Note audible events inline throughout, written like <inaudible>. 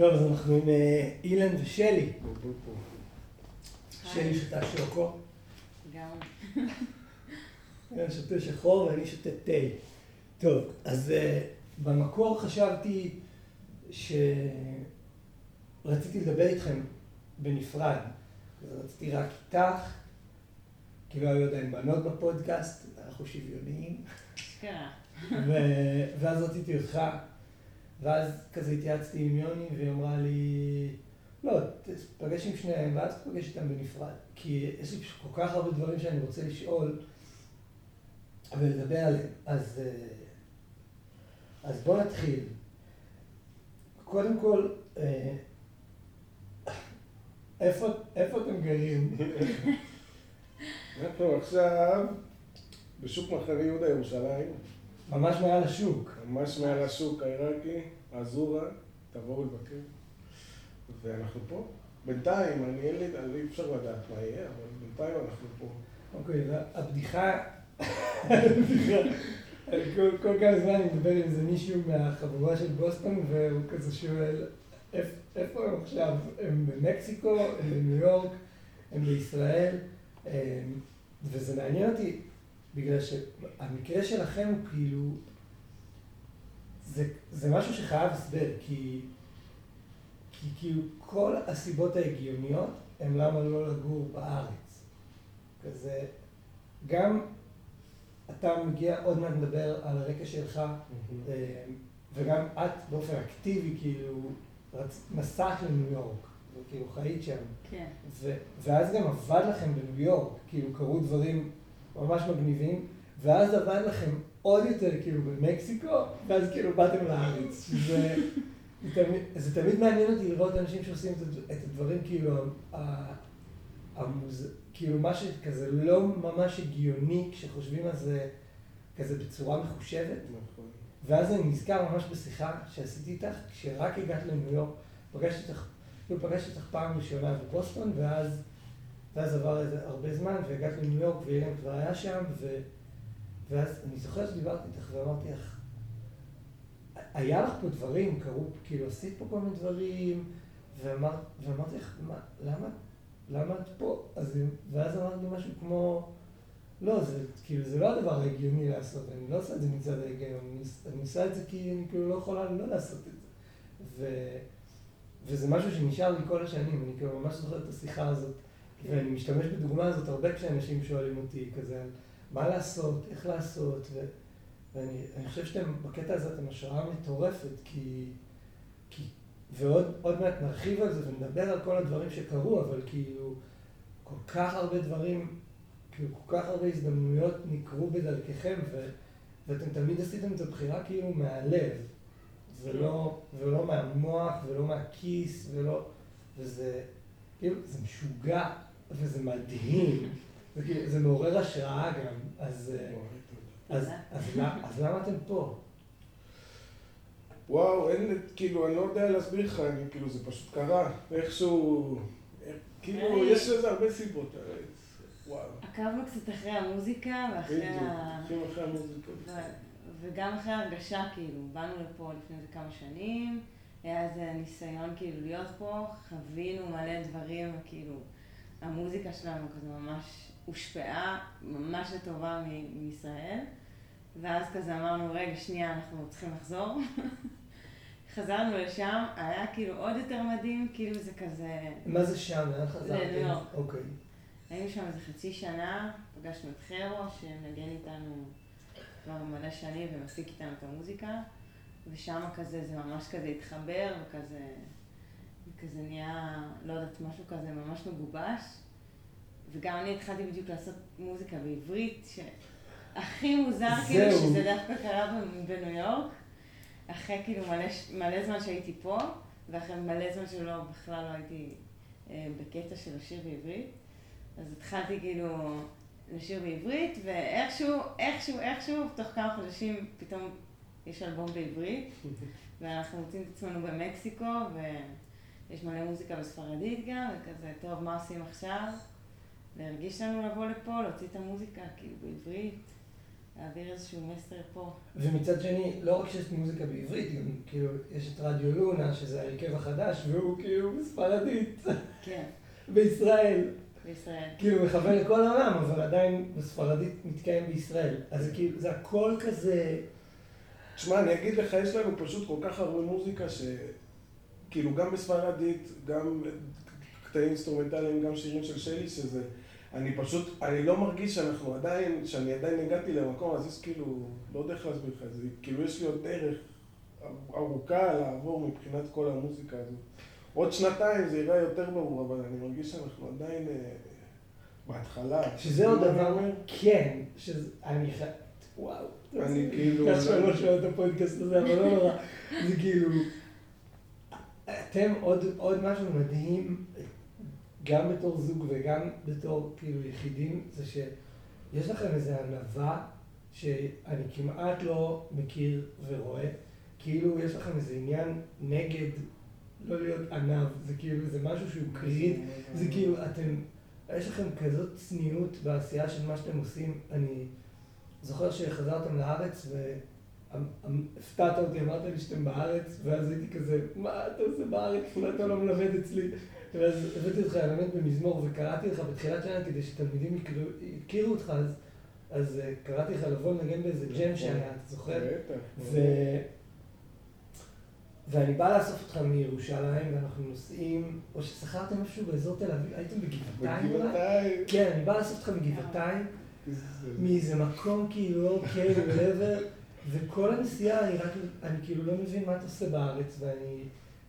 טוב, אז אנחנו עם אה, אילן ושלי. שלי שותה שוקו. גם. אילן שותה שחור ואני שותה תה. טוב, אז uh, במקור חשבתי שרציתי לדבר איתכם בנפרד. אז רציתי רק איתך, כי לא היו עדיין בנות בפודקאסט, אנחנו שוויוניים. אשכרה. ואז רציתי אותך. ואז כזה התייעצתי עם יוני, והיא אמרה לי, לא, תפגש עם שניהם, ואז תפגש איתם בנפרד. כי יש לי כל כך הרבה דברים שאני רוצה לשאול ולדבר עליהם. אז, אה, אז בואו נתחיל. קודם כל, אה, איפה, איפה אתם גרים? אנחנו עכשיו בשוק מחנה יהודה ירושלים. ממש מעל השוק. ממש מעל השוק העיראקי, אזורה, תבואו לבקר. ואנחנו פה. בינתיים, אני אין לי, אי אפשר לדעת מה יהיה, אבל בינתיים אנחנו פה. אוקיי, הבדיחה, כל, כמה זמן אני מדבר עם איזה מישהו מהחבורה של בוסטון, והוא כזה שואל, איפה הם עכשיו? הם במקסיקו, הם בניו יורק, הם בישראל, וזה מעניין אותי, בגלל שהמקרה שלכם הוא כאילו, זה, זה משהו שחייב הסבר, כי, כי כאילו כל הסיבות ההגיוניות הן למה לא לגור בארץ. כזה, גם אתה מגיע, עוד מעט נדבר על הרקע שלך, mm-hmm. וגם את באופן אקטיבי, כאילו, רצ... נסעת לניו יורק, וכאילו חיית שם. כן. ו... ואז גם עבד לכם בניו יורק, כאילו קרו דברים ממש מגניבים, ואז עבד לכם עוד יותר כאילו במקסיקו, ואז כאילו באתם לארץ. שזה, זה, תמיד, זה תמיד מעניין אותי לראות אנשים שעושים את הדברים כאילו, המוז... כאילו מה שכזה לא ממש הגיוני כשחושבים על זה כזה בצורה מחושבת. נכון. ואז אני נזכר ממש בשיחה שעשיתי איתך, כשרק הגעת לניו יורק, פגשתי אותך, כאילו פגשתי אותך פעם ראשונה בבוסטון, ואז ואז עבר איזה הרבה זמן, והגעתי לניו יורק, ואילן כבר היה שם, ו... ואז אני זוכר שדיברתי איתך ואמרתי לך, היה לך פה דברים, קרו, כאילו עשית פה כל מיני דברים, ואמר, ואמרתי לך, מה, למה, למה את פה? אז, ואז אמרת לי משהו כמו, לא, זה כאילו, זה לא הדבר ההגיוני לעשות, אני לא עושה את זה מצד ההיגיון, אני, אני עושה את זה כי אני כאילו לא יכולה לא לעשות את זה. ו, וזה משהו שנשאר לי כל השנים, אני כאילו ממש זוכר את השיחה הזאת. ואני משתמש בדוגמה הזאת הרבה כשאנשים שואלים אותי כזה, מה לעשות, איך לעשות, ו... ואני חושב שאתם, בקטע הזה אתם השראה מטורפת, כי... כי... ועוד מעט נרחיב על זה ונדבר על כל הדברים שקרו, אבל כאילו, כל כך הרבה דברים, כאילו, כל כך הרבה הזדמנויות נקרו בדרככם, ו... ואתם תמיד עשיתם את הבחירה כאילו מהלב, ולא, ולא מהמוח, ולא מהכיס, ולא... וזה... כאילו, זה משוגע. וזה מדהים, זה, כאילו, זה מעורר השראה גם, אז, אה, אז, למה אתם פה? וואו, אין, כאילו, אני לא יודע להסביר לך, אני, כאילו, זה פשוט קרה, איכשהו, כאילו, יש לזה הרבה סיבות, וואו. עקבנו קצת אחרי המוזיקה ואחרי ה... בדיוק, אחרי המוזיקה. וגם אחרי ההרגשה, כאילו, באנו לפה לפני איזה כמה שנים, היה איזה ניסיון כאילו להיות פה, חווינו מלא דברים, כאילו... המוזיקה שלנו כזה ממש הושפעה ממש לטובה מישראל. ואז כזה אמרנו, רגע, שנייה, אנחנו צריכים לחזור. <laughs> חזרנו לשם, היה כאילו עוד יותר מדהים, כאילו זה כזה... מה זה שם? לאן חזרתם? לניו יורק. אוקיי. היינו שם איזה חצי שנה, פגשנו את חרו, שמנגן איתנו כבר מלא שנים ומפיק איתנו את המוזיקה, ושם כזה, זה ממש כזה התחבר, וכזה... כזה נהיה, לא יודעת, משהו כזה ממש מגובש. וגם אני התחלתי בדיוק לעשות מוזיקה בעברית, שהכי מוזר כאילו שזה דווקא קרה בניו יורק, אחרי כאילו מלא, מלא זמן שהייתי פה, ואחרי מלא זמן שלא, בכלל לא הייתי אה, בקטע של לשיר בעברית. אז התחלתי כאילו לשיר בעברית, ואיכשהו, איכשהו, איכשהו, תוך כמה חודשים פתאום יש אלבום בעברית, <laughs> ואנחנו מוצאים את עצמנו במקסיקו, ו... יש מלא מוזיקה בספרדית גם, וכזה, טוב, מה עושים עכשיו? והרגיש לנו לבוא לפה, להוציא את המוזיקה, כאילו, בעברית. להעביר איזשהו מסר פה. ומצד שני, לא רק שיש מוזיקה בעברית, גם כאילו, יש את רדיו לונה, שזה ההרכב החדש, והוא כאילו בספרדית, כן, בישראל. בישראל. כאילו, מכוון לכל העולם, אבל עדיין בספרדית מתקיים בישראל. אז זה כאילו, זה הכל כזה... תשמע, אני אגיד לך, יש לנו פשוט כל כך הרבה מוזיקה ש... כאילו, גם בספרדית, גם קטעים אינסטרומנטליים, גם שירים של שלי, שזה... אני פשוט, אני לא מרגיש שאנחנו עדיין, שאני עדיין הגעתי למקום, אז יש כאילו, לא יודע איך להסביר לך את זה, כאילו יש לי עוד דרך ארוכה לעבור מבחינת כל המוזיקה הזאת. עוד שנתיים זה יראה יותר ברור, אבל אני מרגיש שאנחנו עדיין אה, בהתחלה. שזה עוד דבר, כן, שזה, אני חי... וואו. אני כאילו- לקח שלוש שעות הפודקאסט הזה, אבל לא נורא. זה כאילו... אתם עוד, עוד משהו מדהים, גם בתור זוג וגם בתור כאילו יחידים, זה שיש לכם איזו ענווה שאני כמעט לא מכיר ורואה. כאילו יש לכם איזה עניין נגד לא להיות ענב, זה כאילו, זה משהו שהוא קריד, זה כאילו, אתם, יש לכם כזאת צניעות בעשייה של מה שאתם עושים. אני זוכר שחזרתם לארץ והפתעת אותי, אמרת לי שאתם בארץ, ואז הייתי כזה, מה אתה עושה בארץ? אולי אתה לא מלמד אצלי. ואז הבאתי אותך ללמד במזמור וקראתי לך בתחילת שנה כדי שתלמידים יכירו- אותך, אז, אז אה, קראתי לך לבוא לנגן באיזה ג'ם שהיה, אתה זוכר? ו... ואני בא לאסוף אותך מירושלים, ואנחנו נוסעים, או ששכרתם משהו באזור תל אביב, הייתם בגבעתיים? בגבעתיים. כן, אני בא לאסוף אותך מגבעתיים, מאיזה מקום כאילו אוקיי, whatever, וכל הנסיעה אני רק, אני כאילו לא מבין מה אתה עושה בארץ, ואני,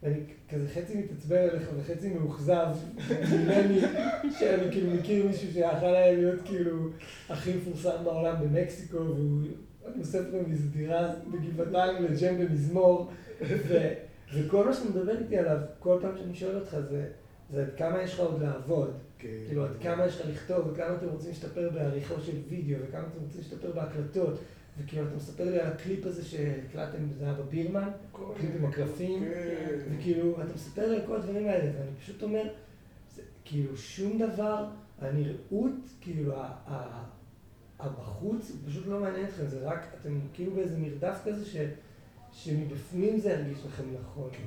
ואני כזה חצי מתעצבן עליך וחצי מאוכזב ממני, <laughs> שאני כאילו מכיר מישהו שיכול היה להיות כאילו הכי מפורסם בעולם במקסיקו, והוא נוסף לו מאיזה דירה בגבעתיים לג'ם במזמור, וכל מה שאתה מדבר איתי עליו, כל פעם שאני שואל אותך זה, זה עד כמה יש לך עוד לעבוד. כן. כאילו, עד כמה יש לך לכתוב, וכמה אתם רוצים להשתפר בעריכו של וידאו, וכמה אתם רוצים להשתפר בהקלטות, וכאילו, אתה מספר לי על הקליפ הזה שהקלטתם, זה היה בבירמן, קליפ עם הקלפים, כן. וכאילו, אתה מספר לי על כל הדברים האלה, ואני פשוט אומר, כאילו, שום דבר, הנראות, כאילו, הבחוץ, הוא פשוט לא מעניין אתכם, זה רק, אתם כאילו באיזה מרדף כזה, ש, שמבפנים זה ירגיש לכם נכון. כן.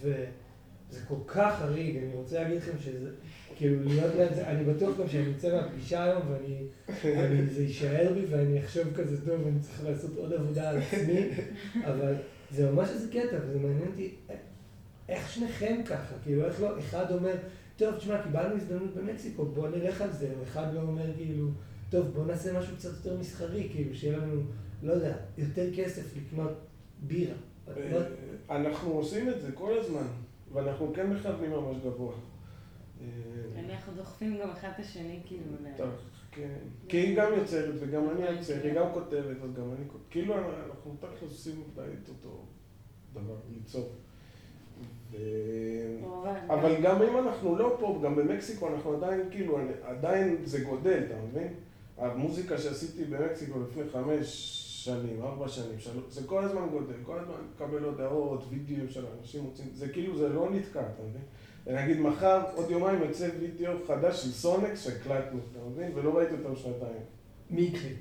וזה כל כך חריג, אני רוצה להגיד לכם שזה, כאילו להיות להם, זה- אני בטוח גם שאני אצא מהפגישה היום ואני, אני, זה יישאר בי ואני אחשוב כזה טוב, אני צריך לעשות עוד עבודה על עצמי, אבל זה ממש איזה קטע, וזה מעניין אותי איך שניכם ככה, כאילו איך לא, אחד אומר, טוב, תשמע, קיבלנו הזדמנות במקסיקו, בוא נלך על זה, או אחד לא אומר כאילו, טוב, בוא נעשה משהו קצת יותר מסחרי, כאילו, שיהיה לנו, לא יודע, יותר כסף לקנות בירה. אה, אנחנו עושים את זה כל הזמן, ואנחנו כן מכוונים ממש גבוה. אה, אנחנו דוחפים גם אחד את השני, כאילו, כן. כי היא גם יוצרת וגם אני יוצר, היא גם כותבת אז גם אני כותב. כאילו אנחנו תכל'ס עושים את אותו דבר, ליצור. אבל גם- אם אנחנו לא פה, גם במקסיקו אנחנו עדיין, כאילו, עדיין זה גודל, אתה מבין? המוזיקה שעשיתי במקסיקו לפני חמש שנים, ארבע שנים, זה כל הזמן גודל, כל הזמן מקבל הודעות, וידאו של אנשים רוצים, זה כאילו, זה לא נתקע, אתה מבין? ונגיד מחר, עוד יומיים יוצא וידאו חדש של סונקס שהקלטנו, אתה מבין? ולא ראיתי אותו שנתיים. מי הקליט?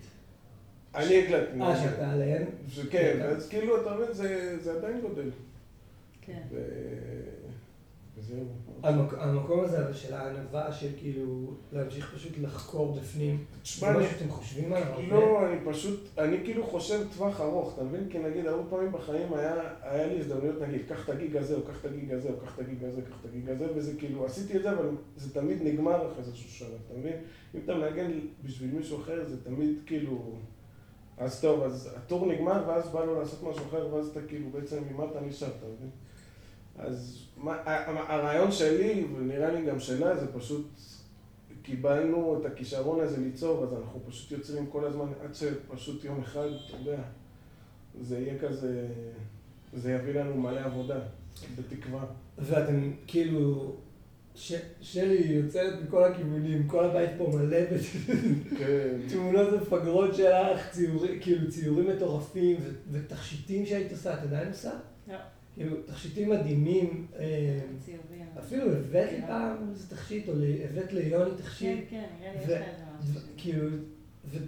אני הקלטתי. אה, שאתה עליהם? כן, אז כאילו, אתה מבין, זה זה עדיין גודל. כן. וזהו. המק- המקום הזה של הענווה, של כאילו להמשיך פשוט לחקור בפנים, זה משהו אני- שאתם חושבים עליו? לא, אני פשוט, אני כאילו חושב טווח ארוך, אתה מבין? כי נגיד, הרבה פעמים בחיים היה, היה לי הזדמנויות, נגיד, קח את הגיג הזה, או קח את הגיג הזה, או קח את הגיג הזה, קח את הגיג הזה, וזה כאילו, עשיתי את זה, אבל זה תמיד נגמר אחרי איזשהו שלב, אתה מבין? אם אתה מנגן בשביל מישהו אחר, זה תמיד כאילו... אז טוב, אז הטור נגמר, ואז בא לו לעשות משהו אחר, ואז אתה כאילו, בעצם ממה אתה נשאר, אתה מבין? אז מה, הרעיון שלי, ונראה לי גם שלה, זה פשוט קיבלנו את הכישרון הזה ליצור, אז אנחנו פשוט יוצרים כל הזמן, עד שפשוט יום אחד, אתה יודע, זה יהיה כזה, זה יביא לנו מלא עבודה, בתקווה. ואתם כאילו, ש- שלי יוצאת מכל הכיוונים, כל הבית פה מלא כן. <laughs> בתמונות מפגרות שלך, ציורים, כאילו ציורים מטורפים ו- ותכשיטים שהיית עושה, את עדיין עושה? לא. כאילו, תכשיטים מדהימים, אה. אפילו הבאת לי פעם איזה תכשיט, או הבאת ליוני כן, תכשיט, כן, נראה לי יש לך איזה משהו.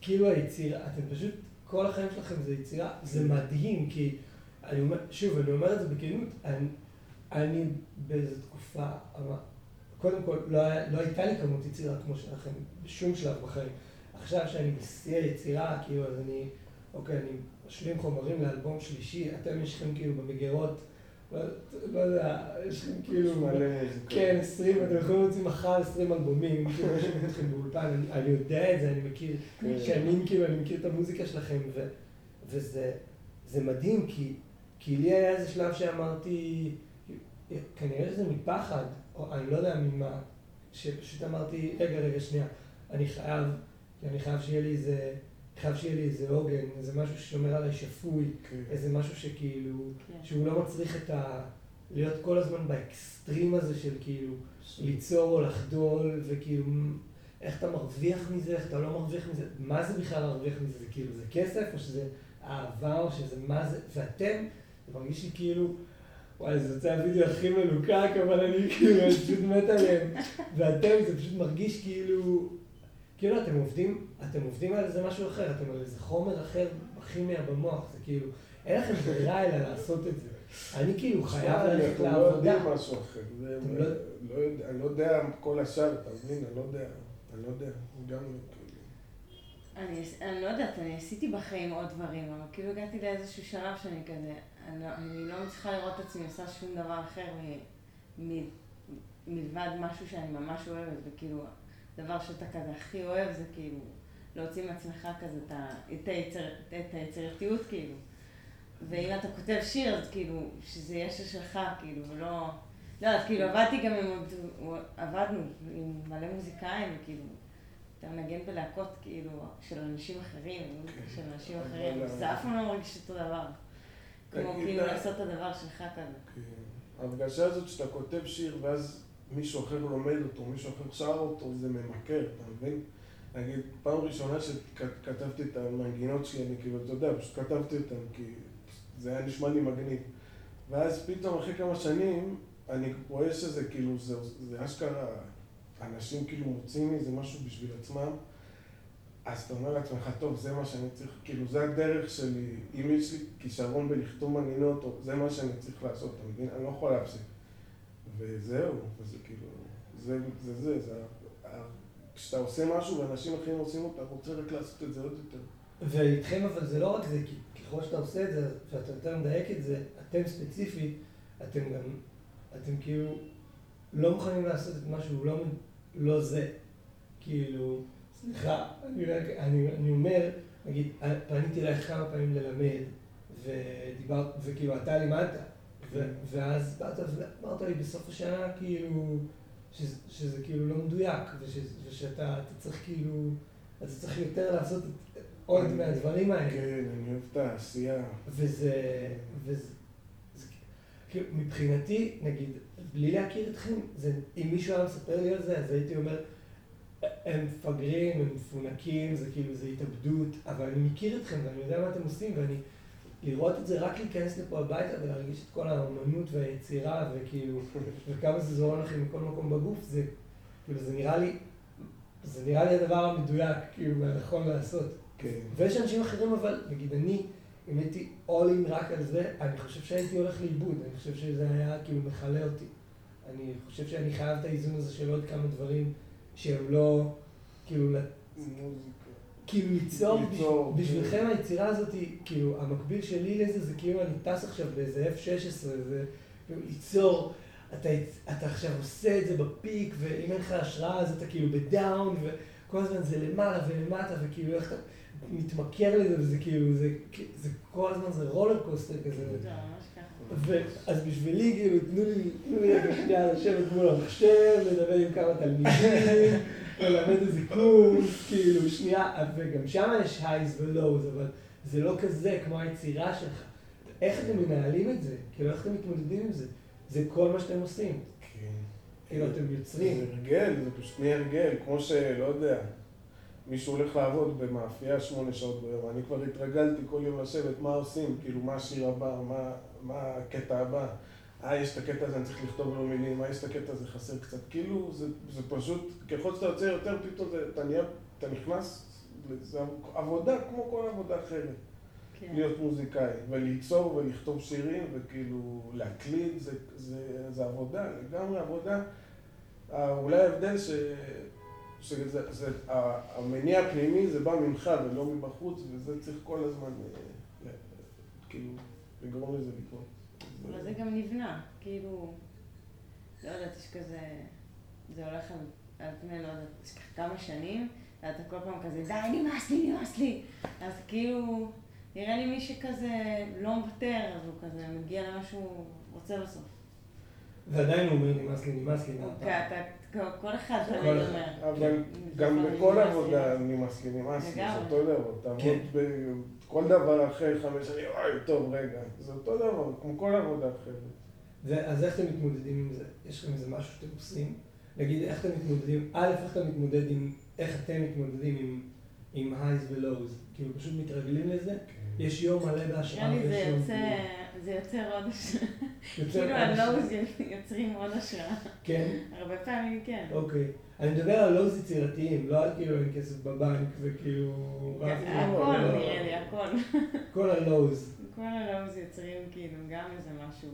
כאילו, היצירה, אתם פשוט, כל החיים שלכם זה יצירה, זה מדהים, כי אני אומר, שוב, אני אומר את זה בכנות, אני, אני באיזו תקופה, קודם כל, לא, היה, לא הייתה לי כמות יצירה כמו שלכם בשום שלב בחיים. עכשיו שאני בשיא היצירה, כאילו, אז אני, אוקיי, אני משלים חומרים לאלבום שלישי, אתם יש לכם כאילו במגירות, לא, יודע, יש לכם כאילו, כן, עשרים, אתם יכולים להוציא מחר עשרים אלבומים, כאילו יושבים אתכם באולפן, אני, יודע את זה, אני מכיר, כן. שנים כאילו, אני מכיר את המוזיקה שלכם, ו, וזה זה מדהים, כי, כי לי היה איזה שלב שאמרתי, כנראה שזה מפחד, או אני לא יודע ממה, שפשוט אמרתי, רגע, רגע, שנייה, אני חייב, אני חייב שיהיה לי איזה, חייב שיהיה לי איזה עוגן, איזה משהו ששומר עליי שפוי, כן. איזה משהו שכאילו, כן. שהוא לא מצריך את ה... להיות כל הזמן באקסטרים הזה של כאילו ליצור או לחדול, וכאילו, איך אתה מרוויח מזה, איך אתה לא מרוויח מזה, מה זה בכלל להרוויח מזה, זה כאילו, זה כסף, או שזה אהבה, או שזה מה זה, ואתם, זה מרגיש לי כאילו, וואי, זה יוצא הווידאו הכי מלוקק, אבל אני כאילו, אני פשוט מת עליהם. <laughs> ואתם, זה פשוט מרגיש כאילו, כאילו אתם עובדים, אתם עובדים על איזה משהו אחר, אתם על איזה חומר אחר, כימיה במוח, זה כאילו, אין לכם ברירה אלא לעשות את זה. אני כאילו חייב ללכת לעבודה. אנחנו לא יודעים משהו אחר. לא-, לא אני לא יודע כל השאר, אתה מבין? אני לא יודע. אני לא יודע. גם כאילו. אני לא יודעת, אני עשיתי בחיים עוד דברים, אבל כאילו הגעתי לאיזשהו שלב שאני כזה, אני לא, לא מצליחה לראות את עצמי עושה שום דבר אחר מלבד משהו שאני ממש אוהבת, וכאילו, דבר שאתה כזה הכי אוהב זה כאילו להוציא מעצמך כזה את, היצר, את היצירתיות כאילו. ואם אתה כותב שיר, אז כאילו, שזה יהיה שיר שלך, כאילו, ולא... לא יודעת, כאילו, עבדתי גם עם... עבדנו עם מלא מוזיקאים, וכאילו, אתה מנגן בלהקות, כאילו, של אנשים אחרים. של אנשים אחרים, זה אף פעם לא מרגיש אותו דבר. כמו כאילו לעשות את הדבר שלך כזה. כן. ההרגשה הזאת שאתה כותב שיר ואז מישהו אחר לומד אותו, מישהו אחר שר אותו, זה ממכר, אתה מבין? נגיד, פעם ראשונה שכתבתי את המנגינות שלי, אני כאילו, אתה יודע, פשוט כתבתי אותן, כי זה היה נשמע לי מגניב. ואז פתאום, אחרי כמה שנים, אני רואה שזה כאילו, זה, זה אשכרה, אנשים כאילו מוצאים מזה משהו בשביל עצמם, אז אתה אומר לעצמך, טוב, זה מה שאני צריך, כאילו, זה הדרך שלי, אם יש לי כישרון בלכתוב מנגינות, זה מה שאני צריך לעשות, אתה מבין? אני לא יכול להפסיק. וזהו, וזה כאילו, זה זה, זה, זה, כשאתה עושה משהו ואנשים אחרים עושים אותו, אתה רוצה רק לעשות את זה עוד יותר. ואיתכם אבל זה לא רק זה, כי ככל שאתה עושה את זה, שאתה יותר מדייק את זה, אתם ספציפית, אתם גם, אתם כאילו לא מוכנים לעשות את משהו לא, לא זה. כאילו, סליחה, אני, אני, אני אומר, נגיד, פניתי אלייך כמה פעמים ללמד, ודיברת, וכאילו אתה לימדת, ואז באת ואמרת לי בסוף השנה, כאילו, שזה, כאילו לא מדויק, ושאתה צריך כאילו, אתה צריך יותר לעשות עוד מהדברים האלה. כן, אני אוהב את העשייה. וזה, וזה, זה, כאילו, מבחינתי, נגיד, בלי להכיר אתכם, זה, אם מישהו היה מספר לי על זה, אז הייתי אומר, הם מפגרים, הם מפונקים, זה כאילו, זה התאבדות, אבל אני מכיר אתכם ואני יודע מה אתם עושים, ואני... לראות את זה, רק להיכנס לפה הביתה ולהרגיש את כל האמנות והיצירה, וכאילו, וכמה זה זורם לכם מכל מקום בגוף, זה, כאילו, זה נראה לי, זה נראה לי הדבר המדויק, כאילו, והנכון לעשות. כן. ויש אנשים אחרים, אבל, נגיד, אני, אם הייתי אולין רק על זה, אני חושב שהייתי הולך לאיבוד, אני חושב שזה היה כאילו מכלה אותי. אני חושב שאני חייב את האיזון הזה של עוד כמה דברים שהם לא, כאילו, כאילו ליצור, ליצור בשבילכם כן. היצירה הזאת, כאילו, המקביל שלי לזה זה כאילו אני טס עכשיו באיזה F-16, זה כאילו ליצור, אתה, אתה עכשיו עושה את זה ב peak, ואם אין לך השראה אז אתה כאילו ב down, וכל הזמן זה למעלה ולמטה, וכאילו איך אתה מתמכר לזה, וזה כאילו, זה, זה כל הזמן זה roller coaster כזה. אז בשבילי, כאילו, תנו לי, תנו לי רגע שנייה לשבת מול המחשב, לדבר עם כמה תלמידים. ללמד איזה קורס, כאילו, שנייה, וגם שם יש highs ו lows, אבל זה לא כזה כמו היצירה שלך. איך אתם מנהלים את זה? כאילו, איך אתם מתמודדים עם זה? זה כל מה שאתם עושים. כן. כאילו, אתם יוצרים. זה הרגל, זה פשוט נהיה הרגל, כמו שלא יודע. מישהו הולך לעבוד במאפייה שמונה שעות ביום, אני כבר התרגלתי כל יום לשבת, מה עושים, כאילו, מה השיר הבא, מה, מה הקטע הבא. אה, יש את הקטע הזה, אני צריך לכתוב לו מילים, אה, יש את הקטע הזה, חסר קצת. כאילו, זה, זה פשוט, ככל שאתה יוצא יותר, פתאום זה, אתה נהיה, אתה נכנס זה עבודה כמו כל עבודה אחרת. כן. להיות מוזיקאי, וליצור ולכתוב שירים, וכאילו להקליט, זה, זה, זה עבודה, לגמרי עבודה. אה, אולי ההבדל ש... שזה, זה, המניע הפנימי זה בא ממך ולא מבחוץ, וזה צריך כל הזמן, אה, כאילו, לגרום לזה לקרות. אבל זה גם נבנה, כאילו, לא יודעת, יש כזה, זה הולך על, על פני, לא יודעת, יש כמה שנים, ואתה כל פעם כזה, די, נמאס לי, נמאס לי. אז כאילו, נראה לי מי שכזה לא מוותר, אז הוא כזה מגיע למה שהוא רוצה בסוף. ועדיין הוא אומר נמאס לי, נמאס לי. כל אחד תמיד אומר. אבל גם בכל עבודה נמאס לי, נמאס לי, זה אותו דבר. תעבוד כן. בכל דבר אחר, חמש שנים, אוי, טוב, רגע. זה אותו דבר, כמו כל עבודה אחרת. אז איך אתם מתמודדים עם זה? יש לכם איזה משהו שאתם עושים? נגיד, איך אתם מתמודדים, א', איך אתה מתמודד עם, איך אתם מתמודדים עם, עם הייז ולואוז? כאילו, פשוט מתרגלים לזה? יש יום מלא בהשראה. נראה לי זה יוצא, זה יוצר עוד השראה. כאילו הלואוז יוצרים עוד השראה. כן? הרבה פעמים כן. אוקיי. אני מדבר על לואוז יצירתיים, לא על כאילו אין כסף בבנק וכאילו... הכל נראה לי, הכל. <laughs> כל הלואוז. כל הלואוז יוצרים כאילו גם איזה משהו,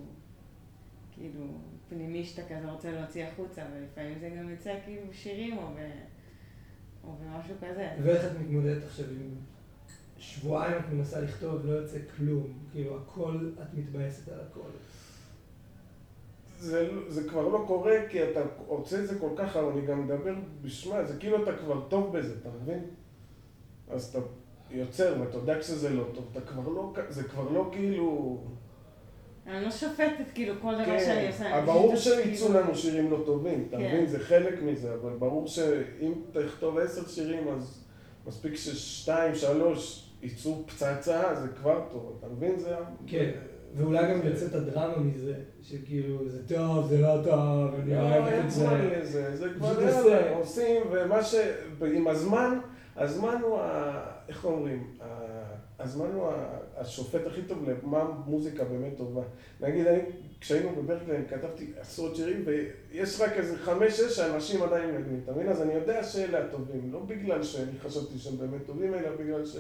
כאילו, פנימי שאתה כזה רוצה להוציא החוצה, ולפעמים זה גם יוצא כאילו או, ב... או במשהו כזה. ואיך את מתמודדת עכשיו עם שבועיים את מנסה לכתוב, לא יוצא כלום, כאילו הכל, את מתבאסת על הכל. זה, זה כבר לא קורה כי אתה רוצה את זה כל כך, אבל אני גם מדבר בשמה, זה כאילו אתה כבר טוב בזה, אתה מבין? אז אתה יוצר ואתה יודע שזה לא טוב, אתה כבר לא, זה כבר לא כאילו... אני לא שופטת כאילו כל דבר כן, שאני עושה. ברור שיצאו לנו שירים לא טובים, אתה כן. מבין? זה חלק מזה, אבל ברור שאם תכתוב עשר שירים, אז מספיק ששתיים, שלוש יצאו פצצה, זה כבר טוב, אתה מבין? זה... כן, ואולי גם יוצאת הדרמה מזה, שכאילו זה טוב, זה לא טוב, אני לא, אוהבת את זה. זה כבר יאללה, עושים, ומה ש... עם הזמן, הזמן הוא ה... איך אומרים? הזמן הוא השופט הכי טוב למה מוזיקה באמת טובה. נגיד, אני, כשהיינו בברקלי, אני כתבתי עשרות שירים, ויש רק איזה חמש-שש שאנשים עדיין מגנים, אתה מבין? אז אני יודע שאלה הטובים, לא בגלל שאני חשבתי שהם באמת טובים, אלא בגלל ש...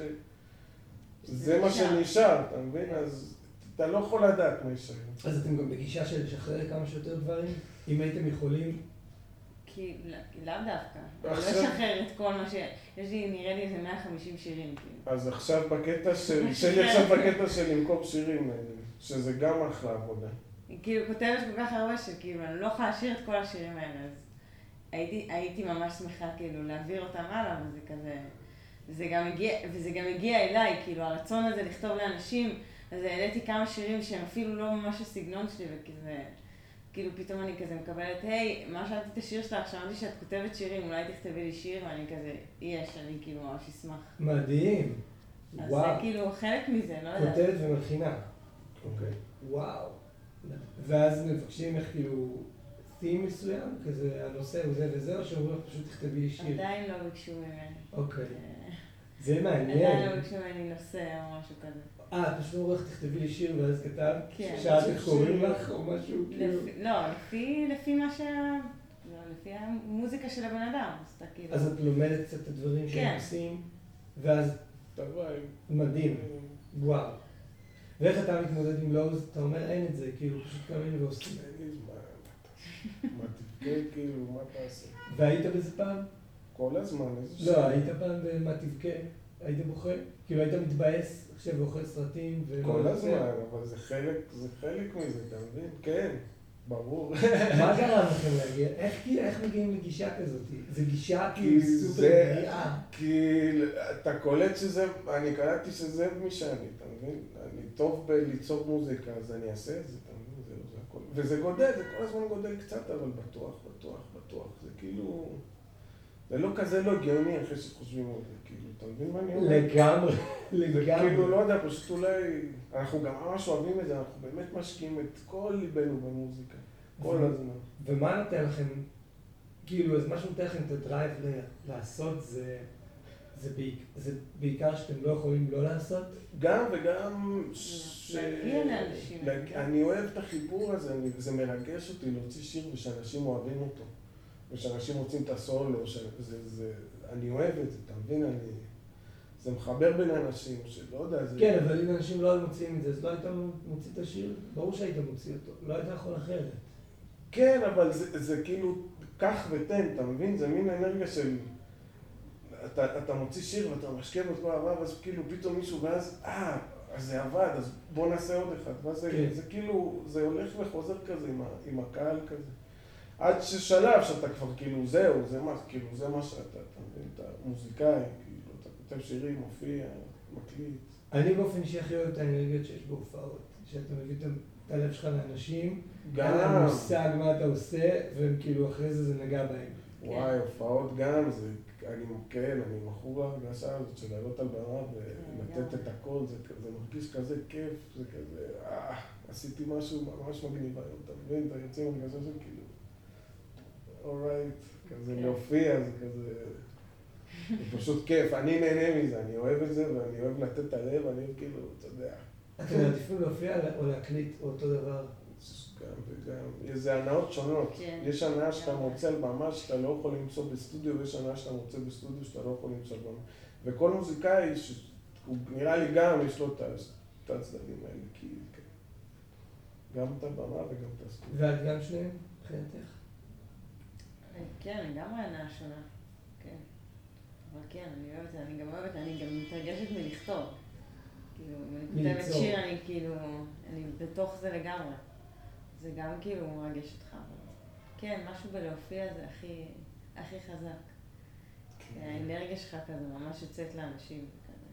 זה מה שנשאר, אתה מבין? אז אתה לא יכול לדעת מה יישאר. אז אתם גם בגישה של לשחרר כמה שיותר דברים? אם הייתם יכולים... כי לאו דווקא. לא לשחרר את כל מה ש... יש לי, נראה לי איזה 150 שירים, כאילו. אז עכשיו בקטע של... <laughs> שלי עכשיו בקטע של למכור שירים, שזה גם אחלה עבודה. כאילו, כותבת כל כך הרבה שכאילו, אני לא יכולה להשאיר את כל השירים האלה, אז הייתי, הייתי ממש שמחה כאילו להעביר אותם הלאה, וזה כזה... זה גם הגיע, וזה גם הגיע אליי, כאילו, הרצון הזה לכתוב לאנשים, אז העליתי כמה שירים שהם אפילו לא ממש הסגנון שלי, וכזה, כאילו פתאום אני כזה מקבלת, היי, מה שאלתי את השיר שלך, שמעתי שאת כותבת שירים, אולי תכתבי לי שיר, ואני כזה, יש, אני כאילו ממש אשמח. מדהים. אז וואו. זה כאילו חלק מזה, לא יודעת. כותבת ומלחינה. אוקיי. וואו. ואז מבקשים איך כאילו... תים מסוים, כזה הנושא הוא זה וזה, או שאומרים לך פשוט תכתבי לי שיר? עדיין לא ביקשו ממני. אוקיי. זה מעניין. עדיין לא ביקשו ממני נושא או משהו כזה. אה, פשוט אומרים לך תכתבי לי שיר ואז כתב? כן. שאלת איך קוראים לך או משהו כאילו? לא, לפי מה ש... לא, לפי המוזיקה של הבן אדם, אז כאילו... אז את לומדת קצת את הדברים שהם כן. עושים, ואז... מדהים. וואו. ואיך אתה מתמודד עם לואוז? אתה אומר אין את זה, כאילו פשוט קמים ועושים. אין לי זמן. מה תבכה כאילו, מה תעשה? והיית בזה פעם? כל הזמן, לא, היית פעם במה תבכה? היית בוכה? כאילו היית מתבאס עכשיו ואוכל סרטים כל הזמן, אבל זה חלק, זה חלק מזה, אתה מבין? כן, ברור. <laughs> מה גרם לכם להגיע? איך מגיעים לגישה כזאת? זה גישה כאילו סופר בריאה. כי אתה קולט שזה, אני קלטתי שזה מי שאני, אתה מבין? אני טוב בליצור מוזיקה, אז אני אעשה את זה, אתה מבין? זה הכל. וזה גודל, זה כל הזמן גודל קצת, אבל בטוח, בטוח, בטוח. זה כאילו... זה לא כזה לא הגיוני אחרי שחושבים על זה, כאילו, אתה מבין מה אני אומר? לגמרי, <laughs> לגמרי. כאילו, לא יודע, פשוט אולי, אנחנו גם ממש אוהבים את זה, אנחנו באמת משקיעים את כל ליבנו במוזיקה, כל הזמן. ומה נותן לכם, כאילו, אז מה שנותן לכם את הדרייב לעשות זה... זה, בעיק, זה בעיקר שאתם לא יכולים לא לעשות? גם וגם... ש... להגיע לאנשים. אני אוהב את החיבור הזה, אני, זה מרגש אותי להוציא שיר ושאנשים אוהבים אותו. ושאנשים רוצים את הסולו, שזה, זה, אני אוהב את זה, אתה מבין? אני... זה מחבר בין אנשים, שלא יודע, זה... כן, אבל אם אנשים לא היו מוציאים את זה, אז לא היית מוציא את השיר? ברור שהיית מוציא אותו, לא היית יכול אחרת. כן, אבל זה, זה כאילו, קח ותן, אתה מבין? זה מין אנרגיה של... אתה, אתה מוציא שיר ואתה משקיע בו את כל העבר, ואז כאילו פתאום מישהו, ואז, אה, אז זה עבד, אז בוא נעשה עוד אחד. ואז זה, כן. זה כאילו, זה הולך וחוזר כזה עם, ה, עם הקהל כזה. עד ששלב שאתה כבר כאילו, זהו, זה מה, כאילו, זה מה שאתה, אתה מבין? אתה מוזיקאי, כאילו, אתה כותב שירים, מופיע, מקליט. אני באופן אישי הכי אוהב את האנרגיות שיש בהופעות. שאתה מביא את הלב שלך לאנשים, אין להם גם, מושג מה אתה עושה, והם כאילו אחרי זה זה נגע בהם. וואי, הופעות גם, זה, אני, כן, אני מכור להרגשה הזאת של לעלות על במה ולתת את הכל, זה, זה מרגיש כזה כיף, זה כזה, אה, עשיתי משהו ממש מגניב היום, אתה מבין? אתה יוצא עם הרגשה של כאילו, אורייט, כזה כן. להופיע, זה כזה, זה פשוט כיף, אני נהנה מזה, אני אוהב את זה ואני אוהב לתת את הלב, אני אוהב כאילו, אתה יודע, אתם מעדיפים להופיע או להקליט או אותו דבר? גם וגם, זה הנאות שונות. כן. יש הנאה שאתה. מוצא על במה שאתה לא יכול למצוא בסטודיו, ויש הנאה שאתה מוצא בסטודיו שאתה לא יכול למצוא במה. וכל מוזיקאי, הוא נראה לי גם, יש לו את הצדדים האלה, כי כן. גם את הבמה וגם את הסטודיו. ואת גם שניהם, מבחינתך? כן, לגמרי הנאה שונה. כן. אבל כן, אני אוהבת, אני גם אוהבת, אני גם מתרגשת מלכתוב. כאילו, אם אני כותבת. שיר, אני כאילו, אני בתוך זה לגמרי. זה גם כאילו מרגש אותך. אבל כן, משהו בלהופיע זה הכי, הכי חזק. האנרגיה שלך כזה ממש יוצאת לאנשים, כזה.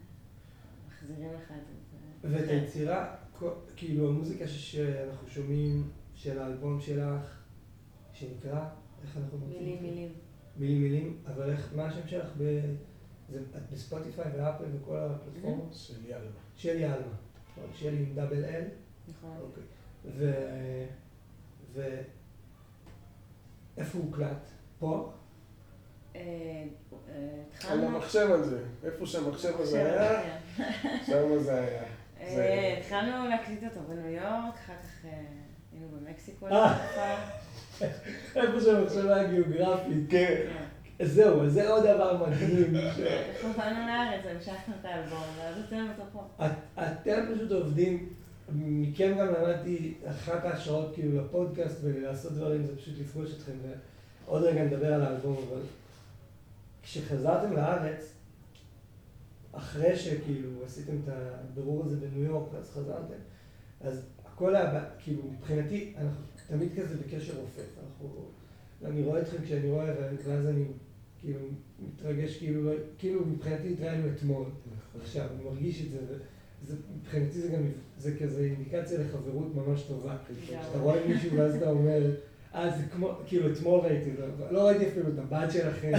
מחזירים לך את זה. ואת היצירה, כאילו המוזיקה שאנחנו שומעים של האלבום שלך, שנקרא, איך אנחנו מוצאים מילים? מילים. מילים מילים, אבל איך, מה השם שלך ב... זה את בספוטיפיי ואפל וכל הפלטפורמות? של יאללה. שלי עלמה, נכון? שלי עם דאבל אל, נכון. אוקיי. ו... ו... איפה הוא הוקלט? פה? אה, אה, על. המחשב הזה, איפה שהמחשב הזה היה, כן. שם זה היה. אה, זה- התחלנו להקליט אותו בניו יורק, אחר כך היינו במקסיקו. <laughs> לתקופה. איפה שהמחשב היה גיאוגרפית. כן. אז זהו, אז זה עוד דבר מדהים. באנו לארץ, המשכנו את האלבום, ואז פה. את- אתם פשוט עובדים, מכם גם למדתי, אחת ההשראות כאילו לפודקאסט ולעשות דברים זה פשוט לפגוש אתכם ועוד רגע נדבר על האלבום, אבל כשחזרתם לארץ, אחרי שכאילו עשיתם את הבירור הזה בניו יורק ואז חזרתם, אז הכל היה, כאילו מבחינתי, אנחנו תמיד כזה בקשר רופף, אנחנו, אני רואה אתכם כשאני רואה ואז אני כאילו מתרגש כאילו, כאילו מבחינתי התראינו אתמול. עכשיו, אני מרגיש את זה, וזה, מבחינתי זה גם, זה כזה אינדיקציה לחברות ממש טובה. שאתה רואה מישהו ואז אתה אומר, אה, זה כמו, כאילו, אתמול ראיתי, לא, לא ראיתי אפילו את הבת שלכם,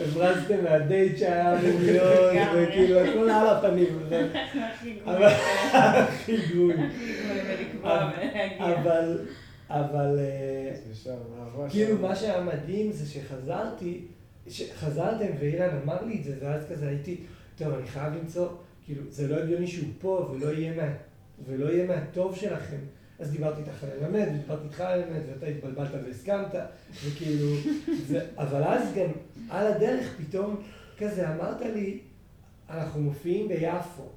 הברזתם מהדייט שהיה אמור להיות. וכאילו, הכל על הפנים, אבל-. <laughs> הכי גרוי. אבל, אבל, אה, כאילו. מה שהיה מדהים זה שחזרתי, שחזרתם ואילן אמר לי את זה, ואז כזה הייתי, טוב, אני חייב למצוא, כאילו, זה לא הגיוני שהוא פה ולא יהיה, מה, ולא יהיה מהטוב שלכם. אז דיברתי איתך על ללמד, ודיברתי איתך על ללמד, ואתה התבלבלת והסכמת, וכאילו, זה, אבל אז גם על הדרך פתאום כזה אמרת לי, אנחנו מופיעים ביפו.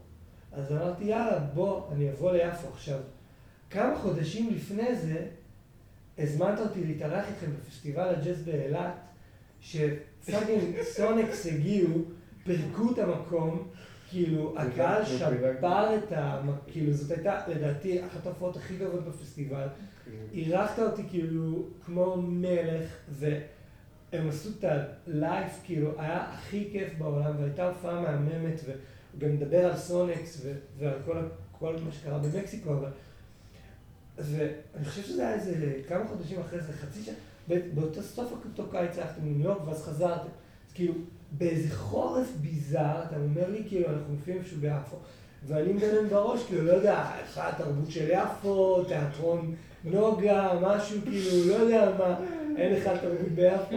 אז אמרתי, יאללה, בוא, אני אבוא ליפו. עכשיו, כמה חודשים לפני זה, הזמנת אותי להתארח איתכם בפסטיבל הג'אז באילת, שפאגינג סונקס הגיעו, פירקו את המקום, כאילו, הקהל פירקנו, שבר. את ה... כאילו, זאת הייתה, לדעתי, אחת ההופעות הכי טובות בפסטיבל. כן. אירחת אותי כאילו כמו מלך, והם עשו את ה live, כאילו, היה הכי כיף בעולם, והייתה הופעה מהממת, וגם מדבר על סוניקס ועל כל מה שקרה במקסיקו, אבל... ואני חושב שזה היה איזה כמה חודשים אחרי זה, חצי שנה, ב- באותו סוף אותו קיץ הלכתם לניו יורק ואז חזרתם. אז כאילו, באיזה חורף ביזאר, אתה אומר לי, כאילו, אנחנו מופיעים איפשהו ביפו, ואני מדמיין בראש, כאילו, לא יודע, איך התרבות של יפו, תיאטרון נוגה, משהו, כאילו, לא יודע מה, אין לך תרבות ביפו.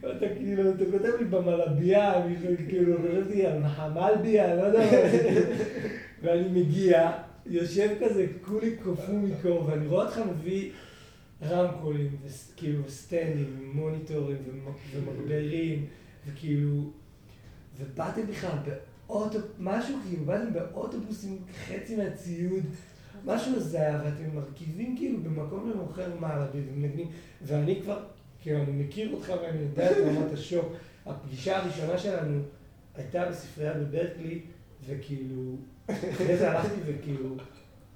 ואתה כאילו, אתה כותב לי במלבייה, מישהו, כאילו, חשבתי על מחמלביה, לא יודע מה ואני מגיע, יושב כזה, כולי קפוא מקור, ואני רואה אותך מביא רמקולים, וכאילו סטנדים, ומוניטורים, ומ- ומגברים, וכאילו, ובאתם בכלל באוטו, משהו כאילו, באתם באוטובוס עם חצי מהציוד, משהו הזיה, ואתם מרכיבים כאילו במקום למוכר מערבי ומנגנים, ואני כבר, כאילו, אני מכיר אותך ואני יודע את רמת השוק. הפגישה הראשונה שלנו הייתה בספרייה בברקלי, וכאילו, אחרי זה הלכתי וכאילו,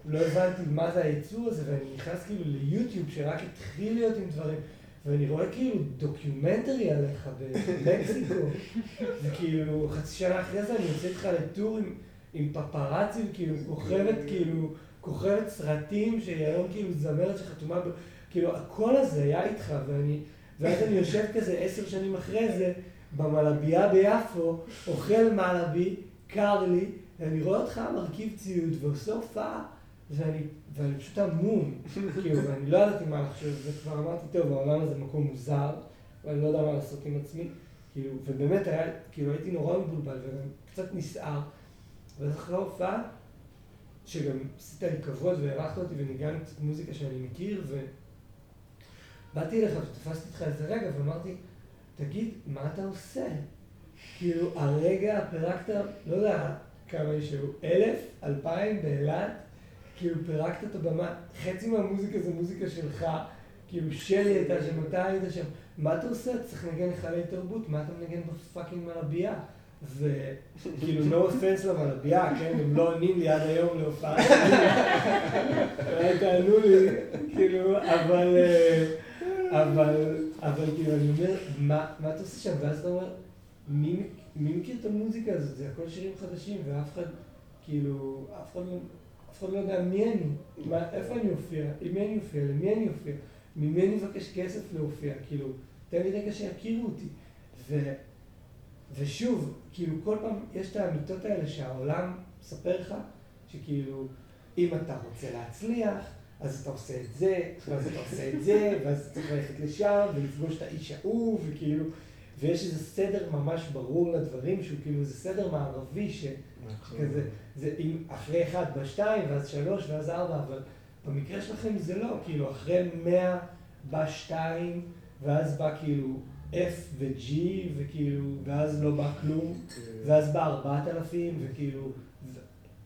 לא הבנתי מה זה היצור הזה, ואני נכנס כאילו ליוטיוב שרק התחיל להיות עם דברים, ואני רואה כאילו documentary עליך במקסיקו, <laughs> וכאילו חצי שנה אחרי זה אני יוצא איתך ל tour עם, עם פפראצים, כאילו כוכבת, כאילו, כוכבת סרטים, שהיא היום כאילו זמרת שחתומה, ב... כאילו הקול הזה היה איתך, ואני, ואז אני יושב כזה עשר שנים אחרי זה, במלבייה ביפו, אוכל מלבי, קר לי, ואני רואה אותך מרכיב ציוד ועושה הופעה, ואני, ואני פשוט המום, <laughs> כאילו, ואני לא ידעתי מה לחשוב, וכבר אמרתי, טוב, העולם הזה מקום מוזר, ואני לא יודע מה לעשות עם עצמי, כאילו, ובאמת היה, כאילו, הייתי נורא מבולבל וגם קצת נסער, ואז אחרי ההופעה, שגם עשית לי כבוד והערכת אותי וניגענו קצת מוזיקה שאני מכיר, ובאתי אליך ותפסתי איתך איזה רגע ואמרתי, תגיד, מה אתה עושה? כאילו, הרגע פירקת, לא יודע כמה יש לנו, אלף, אלפיים באילת, כאילו פירקת את הבמה, חצי מהמוזיקה זה מוזיקה שלך, כאילו שלי הייתה שם, אתה היית שם, מה אתה עושה? אתה צריך לנגן לחיילי תרבות, מה אתה מנגן בפאקינג מלבייה? וכאילו, no offense למלבייה, כן, הם לא עונים לי עד היום להופעה, אולי תענו לי, כאילו, אבל, אבל, אבל כאילו, אני אומר, מה אתה עושה שם? ואז אתה אומר, מי מכיר את המוזיקה הזאת? זה הכל שירים חדשים, ואף אחד, כאילו, אף אחד לא... אף אחד לא יודע מי אני, מה, איפה אני אופיע, עם מי אני אופיע, למי אני אופיע, ממי אני מבקש כסף להופיע, כאילו, תן לי רגע שיכירו אותי. ו, ושוב, כאילו, כל פעם יש את האמיתות האלה שהעולם מספר לך, שכאילו, אם אתה רוצה להצליח, אז אתה עושה את זה, ואז אתה עושה את זה, ואז אתה צריך ללכת לשם, ולפגוש את האיש ההוא, וכאילו, ויש איזה סדר ממש ברור לדברים, שהוא כאילו איזה סדר מערבי, ש... נכון. כזה, זה אם אחרי אחד בא שתיים, ואז שלוש, ואז ארבע, אבל במקרה שלכם זה לא, כאילו אחרי מאה בא שתיים, ואז בא כאילו F ו-G, וכאילו, ואז לא בא כלום, כן. ואז בא ארבעת אלפים, וכאילו,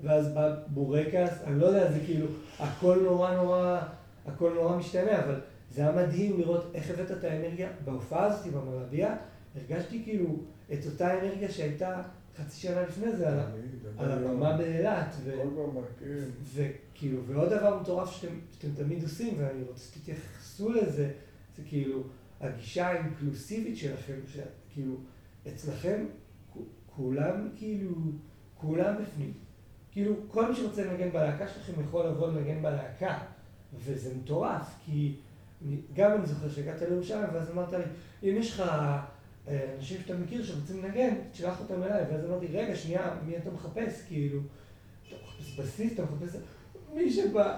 ואז בא בורקס, אני לא יודע, זה כאילו, הכל נורא נורא, הכל נורא משתנה, אבל זה היה מדהים לראות איך הבאת את האנרגיה. בהופעה הזאת, במלבייה, הרגשתי כאילו את אותה אנרגיה שהייתה חצי שנה לפני זה על, הבמה באילת. וכאילו, ועוד דבר מטורף שאתם תמיד עושים, ואני רוצה שתתייחסו לזה, זה כאילו הגישה האינקלוסיבית שלכם, שכאילו, אצלכם כולם כאילו, כולם בפנים. כאילו, כל מי שרוצה לנגן בלהקה שלכם יכול לבוא לנגן בלהקה, וזה מטורף, כי גם אני זוכר שהגעת לירושלים, ואז אמרת לי, אם יש לך... אנשים שאתה מכיר שרוצים לנגן, תשלח אותם אליי, ואז אמרתי, רגע, שנייה, מי אתה מחפש? כאילו, אתה מחפש בסיסט, אתה מחפש מי שבא,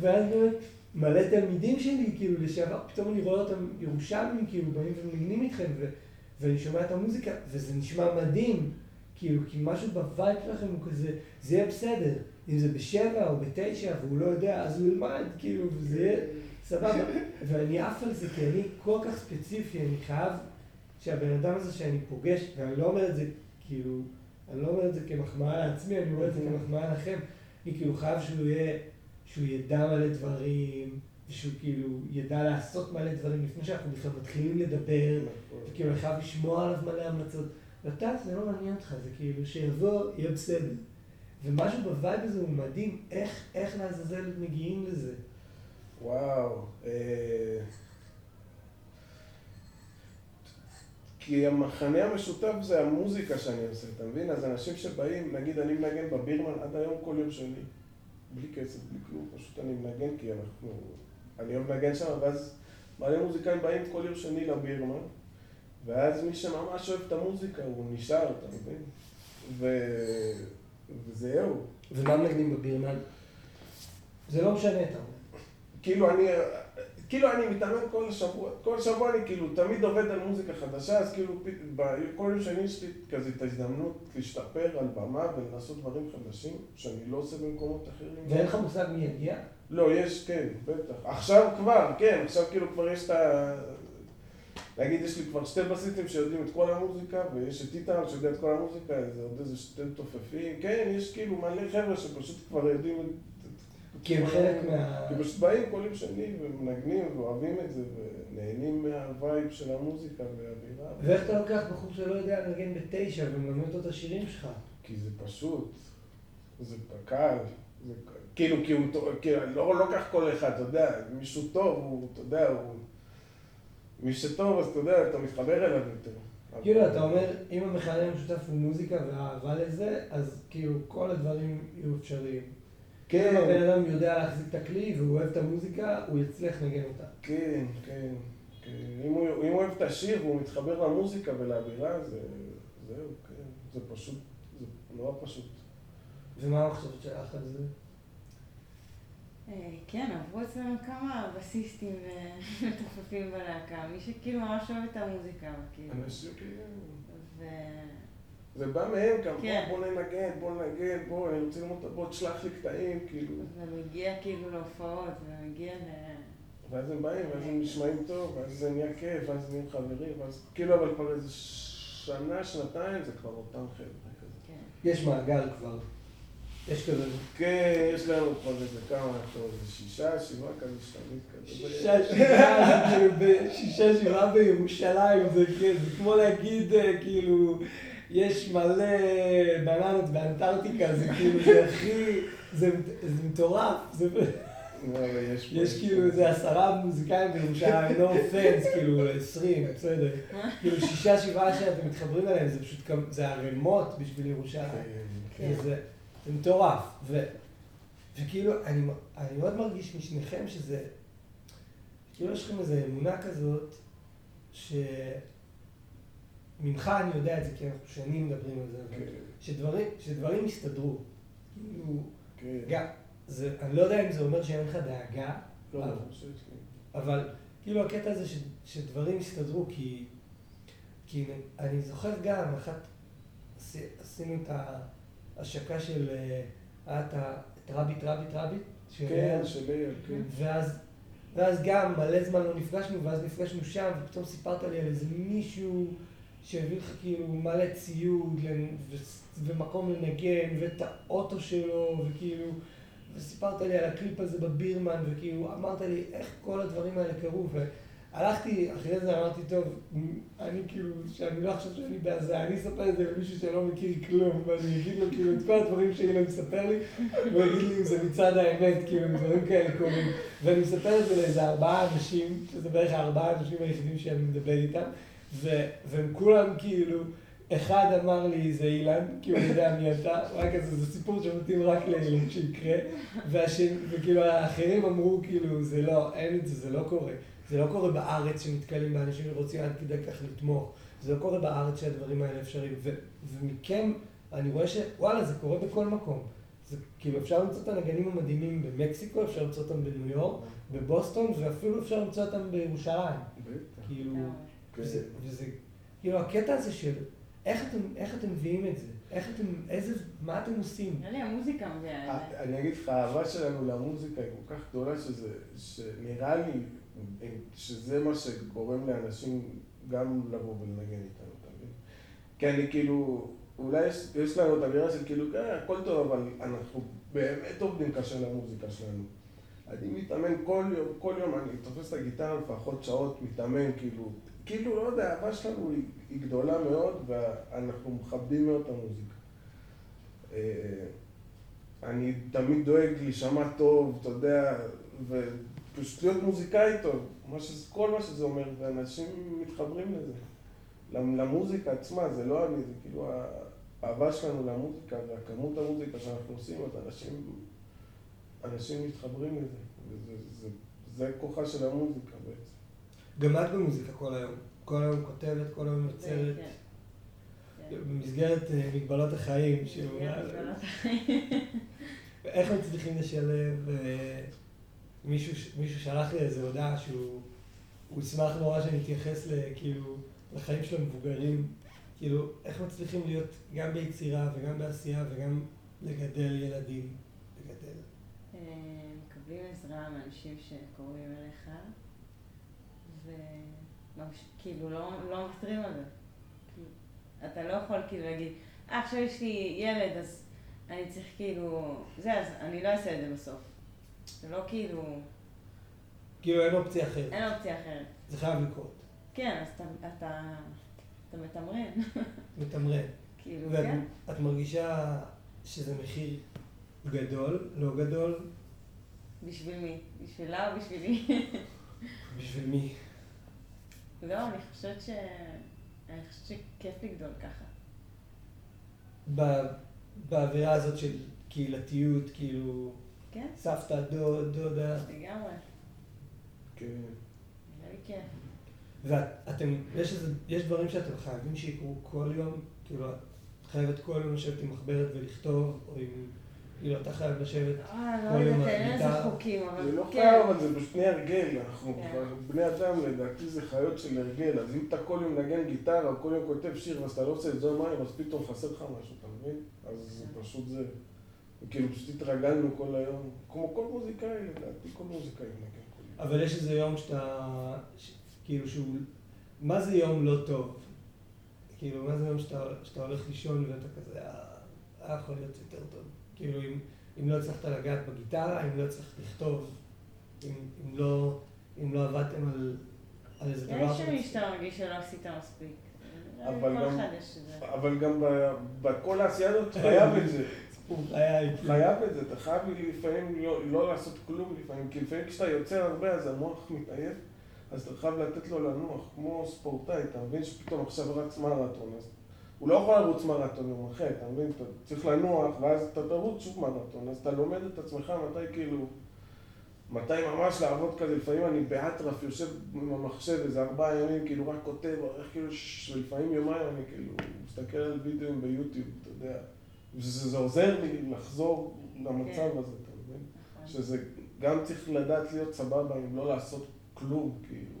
ואז באמת מלא תלמידים שלי, כאילו, לשעבר, פתאום אני רואה אותם ירושלמים, כאילו, באים ומנגנים איתכם, ואני שומע את המוזיקה, וזה נשמע מדהים, כאילו, כי משהו ב vibe שלכם הוא כזה, זה יהיה בסדר, אם זה בשבע או בתשע, והוא לא יודע, אז הוא ילמד, כאילו, וזה יהיה סבבה. <laughs> ואני עף על זה, כי אני כל כך ספציפי, אני חייב... שהבן אדם הזה שאני פוגש, ואני לא אומר את זה כאילו, אני לא אומר את זה כמחמאה לעצמי, אני אומר את זה כמחמאה לכם, אני כאילו חייב שהוא יהיה, שהוא ידע מלא דברים, ושהוא כאילו ידע לעשות מלא דברים לפני שאנחנו בכלל מתחילים לדבר, וכאילו אני חייב לשמוע עליו מלא המלצות. ואתה, זה לא מעניין אותך, זה כאילו שיבוא, יהיה בסדר. ומשהו ב vibe הזה הוא מדהים, איך, איך לעזאזל מגיעים לזה. וואו. אה... כי המחנה המשותף זה המוזיקה שאני עושה, אתה מבין? אז אנשים שבאים, נגיד אני מנגן בבירמן עד היום כל יום שני, בלי כסף, בלי כלום, פשוט אני מנגן כי אנחנו... אני אוהב לנגן שם, ואז מלא מוזיקאים באים כל יום שני לבירמן, ואז מי שממש אוהב את המוזיקה, הוא נשאר, אתה מבין? ו... וזהו. ומה מנגנים בבירמן? זה לא משנה, אתה אומר. כאילו אני... כאילו אני מתאמן כל שבוע, כל שבוע אני כאילו תמיד עובד על מוזיקה חדשה, אז כאילו כל יום שני יש לי כזה את ההזדמנות להשתפר על במה ולעשות דברים חדשים שאני לא עושה במקומות אחרים. ואין לך מושג מי יגיע? לא, יש, כן, בטח. עכשיו כבר, כן, עכשיו כאילו כבר יש את ה... נגיד, יש לי כבר שתי בסיסטים שיודעים את כל המוזיקה, ויש את איתן שיודע את כל המוזיקה, זה עוד איזה שתי תופפים. כן, יש כאילו מלא חבר'ה שפשוט כבר יודעים את... כי הם חלק מה... כי פשוט באים כל יום שני ומנגנים ואוהבים את זה, ונהנים מהווייב של המוזיקה והבירה. ואיך אתה לוקח בחור שלא יודע לנגן בתשע ומלמד אותו את השירים שלך? כי זה פשוט, זה קל, זה כאילו, כי הוא, כאילו, לא לוקח כל אחד, אתה יודע, מישהו טוב, הוא, אתה יודע, הוא... מי שטוב, אז אתה יודע, אתה מתחבר אליו יותר. כאילו, אתה אומר, אם המכנה המשותף הוא מוזיקה ואהבה לזה, אז כאילו כל הדברים יהיו אפשריים. כן. אם הבן אדם יודע להחזיק את הכלי והוא אוהב את המוזיקה, הוא יצליח לנגן אותה. כן, כן. כן. אם הוא, אם הוא אוהב את השיר והוא מתחבר למוזיקה ולאווירה, זה, זהו, כן. זה פשוט, זה נורא פשוט. ומה המחשבות שלך על זה? אה, כן, עברו אצלנו כמה בסיסטים ומתופפים <laughs> בלהקה, מי שכאילו ממש אוהב את המוזיקה, כאילו. אנשים כאילו... זה בא מהם גם, כן. בוא ננגן, בוא ננגן, בוא, אני רוצה ללמוד, בוא תשלח לי קטעים, כאילו. זה מגיע כאילו להופעות, זה מגיע ל... ואז הם באים, ואז הם נשמעים טוב, ואז זה נהיה כיף, ואז נהיים חברים, ואז כאילו, אבל כבר איזה שנה, שנתיים, זה כבר אותם חבר'ה כזה. כן. יש מעגל כבר. יש כזה. כן, יש לנו כבר איזה כמה, איזה שישה, שבעה כזה, שתמיד כזה. שישה, שבעה, שישה, שבעה בירושלים, זה כמו להגיד, אה, כאילו, יש מלא בננות באנטארקטיקה, זה כאילו, זה הכי, זה מטורף. לא, יש כאילו איזה עשרה מוזיקאים בירושלים, no offense, כאילו עשרים, בסדר. כאילו שישה, שבעה שאתם מתחברים אליהם, זה פשוט, זה ערימות בשביל ירושלים. כן. זה מטורף. ו, וכאילו, אני, אני מאוד מרגיש משניכם שזה, כאילו יש לכם איזו אמונה כזאת, שממך אני יודע את זה, כי אנחנו שנים מדברים על זה, כן. שדברים, שדברים יסתדרו. כאילו, כן. גם, זה, אני לא יודע אם זה אומר שאין לך דאגה, לא, אבל, אבל כאילו הקטע הזה ש, שדברים יסתדרו, כי, כי אני זוכר גם, אחת, עשינו את ה... השקה של, אה, היה את רביט, רביט, רביט. כן, של אייל, כן. ואז, ואז גם מלא זמן לא נפגשנו, ואז נפגשנו שם, ופתאום סיפרת לי על איזה מישהו שהביא לך כאילו מלא ציוד ומקום לנגן, ואת האוטו שלו, וכאילו, וסיפרת לי על הקליפ הזה בבירמן, וכאילו אמרת לי איך כל הדברים האלה קרו, הלכתי, אחרי זה אמרתי, טוב, אני כאילו, שאני לא חושב שאני בעזה, אני אספר את זה למישהו שלא מכיר כלום, ואני אגיד לו כאילו את כל הדברים שאילן מספר לי, והוא יגיד לי אם זה מצד האמת, כאילו, דברים כאלה קורים. ואני מספר את זה לאיזה ארבעה אנשים, שזה בערך הארבעה האנשים היחידים שאני מדבר איתם, והם כולם כאילו, אחד אמר לי זה אילן, כי הוא יודע מי אתה, רק כזה, זה סיפור שמתאים רק לאילן שיקרה, וכאילו האחרים אמרו כאילו, זה לא, אין את זה, זה לא קורה. זה לא קורה בארץ שנתקלים באנשים שרוצים עד כדי כך לתמוך. זה לא קורה בארץ שהדברים האלה אפשריים. ומכם, אני רואה שוואלה, זה קורה בכל מקום. זה כאילו, אפשר למצוא את הנגנים המדהימים במקסיקו, אפשר למצוא אותם בניו יורק, בבוסטון, ואפילו אפשר למצוא אותם בירושלים. כאילו, כן. וזה, וזה, כאילו, הקטע הזה של איך אתם, איך אתם מביאים את זה? איך אתם, איזה, מה אתם עושים? נראה לי המוזיקה מביאה את זה. אני אגיד לך, האהבה שלנו למוזיקה היא כל כך גדולה שזה, שנראה לי, שזה מה שגורם לאנשים גם לבוא ולנגן איתנו, אתה מבין? כי אני כאילו, אולי יש, יש לנו את האווירה של כאילו, כן, הכל טוב, אבל אנחנו באמת עובדים קשה למוזיקה שלנו. אני מתאמן כל יום, כל יום אני תופס את הגיטרה לפחות שעות, מתאמן, כאילו, כאילו, לא יודע, האהבה שלנו היא, היא גדולה מאוד, ואנחנו מכבדים מאוד את המוזיקה. אה, אני תמיד דואג להישמע טוב, אתה יודע, פשוט להיות מוזיקאי טוב, מה שזה, כל מה שזה אומר, ואנשים מתחברים לזה. למוזיקה עצמה, זה לא אני, זה כאילו האהבה שלנו למוזיקה והכמות המוזיקה שאנחנו עושים, אז אנשים, אנשים מתחברים לזה, וזה זה, זה כוחה של המוזיקה בעצם. גם את במוזיקה כל היום, כל היום כותבת, כל היום יוצרת. כן, כן. במסגרת אה, מגבלות החיים. מגבלות החיים. איך מצליחים לשלב אה, מישהו, מישהו שלח לי איזו הודעה שהוא ישמח נורא שאני אתייחס כאילו לחיים של המבוגרים, כאילו איך מצליחים להיות גם ביצירה וגם בעשייה וגם לגדל ילדים, לגדל. אה, מקבלים עזרה מאנשים שקרובים אליך, ומה כאילו לא, לא מוותרים על זה. כאילו, אתה לא יכול כאילו להגיד, אה, עכשיו יש לי ילד, אז אני צריך כאילו, זה, אז אני לא אעשה את זה בסוף. זה לא כאילו, כאילו אין אופציה אחרת. אין אופציה אחרת. זה חייב לקרות. כן, אז אתה, אתה, אתה מתמרן. <laughs> מתמרן. כאילו, ואת כן. את מרגישה שזה מחיר גדול, לא גדול, בשביל מי? בשבילה או בשבילי? בשביל מי? לא, אני חושבת ש... אני חושבת שכיף לגדול ככה. ב- באווירה הזאת של קהילתיות, כאילו כן, סבתא, דוד, דודה, לגמרי. כן. נראה לי כיף. ואתם, יש איזה, יש דברים שאתם חייבים שיקרו כל יום, כאילו את חייבת כל יום לשבת עם מחברת ולכתוב, או עם, כאילו אתה חייב לשבת, אה, כל לא יום יודעת, אין הגיטרה. איזה חוקים, אבל זה לא כן. חייב, אבל זה פשוט נהיה הרגל, אנחנו כן. כבר בני אדם לדעתי זה חיות של הרגל, אז אם אתה כל יום מנגן גיטרה, או כל יום כותב שיר, ואז אתה לא עושה את זה מים, אז פתאום חסר לך משהו, אתה מבין? אז זה כן. פשוט זה, כאילו פשוט התרגלנו כל היום, כמו כל מוזיקאי לדעתי, כל מוזיקאי מנגן כל יום. אבל יש איזה יום שאתה, כאילו שהוא, מה זה יום לא טוב? כאילו, מה זה יום שאתה, הולך לישון ואתה כזה, "אה, היה יכול להיות יותר טוב. כאילו, אם, אם לא הצלחת לגעת בגיטרה, אם לא הצלחת לכתוב, אם, אם, לא, אם לא עבדתם על, על איזה דבר יש ימים שאתה מרגיש שלא עשית מספיק. אבל גם-. אבל גם ב- בכל העשייה הזאת חייב את זה. <laughs> חייב את זה, אתה חייב לפעמים לא, לא לעשות כלום לפעמים, כי לפעמים כשאתה יוצר הרבה אז המוח מתעייף, אז אתה חייב לתת לו לנוח, כמו ספורטאי, אתה מבין שפתאום עכשיו רץ מרתון, אז הוא לא יכול לרוץ מרתון יום אחר, אתה מבין? אתה צריך לנוח, ואז אתה תרוץ שוב מרתון, אז אתה לומד את עצמך מתי כאילו, מתי ממש לעבוד כזה, לפעמים אני באטרף, יושב עם המחשב איזה ארבעה ימים, כאילו רק כותב, איך כאילו, ולפעמים יומיים אני כאילו מסתכל על וידאוים ביוטיוב, אתה יודע, וזה זה עוזר לי לחזור למצב כן. הזה, אתה מבין? שזה גם צריך לדעת להיות סבבה עם לא לעשות כלום, כאילו,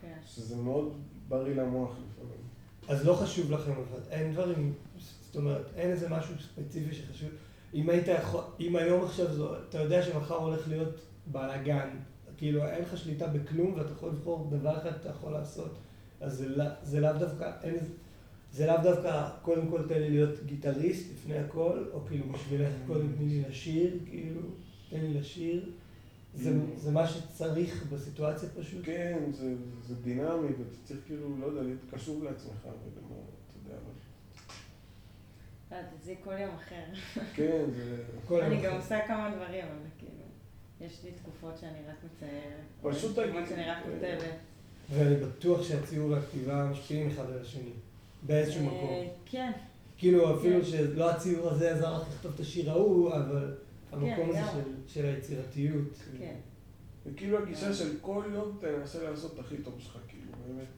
כן. שזה מאוד בריא למוח. אז לא חשוב לכם, אבל אין דברים, זאת אומרת, אין איזה משהו ספציפי שחשוב. אם היית יכול, אם היום עכשיו, זו, אתה יודע שמחר הולך להיות בלאגן, כאילו אין לך שליטה בכלום ואתה יכול לבחור דבר אחד שאתה יכול לעשות, אז זה, לא- זה לאו דווקא, אין, זה לאו דווקא, קודם כל תן לי להיות גיטריסט לפני הכל, או כאילו בשבילך קודם תני לי לשיר, כאילו, תן לי לשיר. זה, זה מה שצריך בסיטואציה פשוט. כן, זה, זה דינמי, ואתה צריך כאילו, לא יודע, להיות קשוב לעצמך, ולמה, אתה יודע, אבל... לא יודעת, זה כל יום אחר. כן, זה... כל אני גם. עושה כמה דברים, אבל כאילו, יש לי תקופות שאני רק מציירת. פשוט יש תקופות תגיד- שאני רק כותבת. ואני בטוח שהציור והכתיבה משפיעים אחד על השני, באיזשהו אה, מקום. כן, כאילו אפילו כן. שלא הציור הזה עזר לך לכתוב את השיר ההוא, אבל המקום הזה לגמרי. של, של היצירתיות. כן. וכאילו הגישה של כל יום תנסה לעשות את הכי טוב שלך, כאילו, באמת.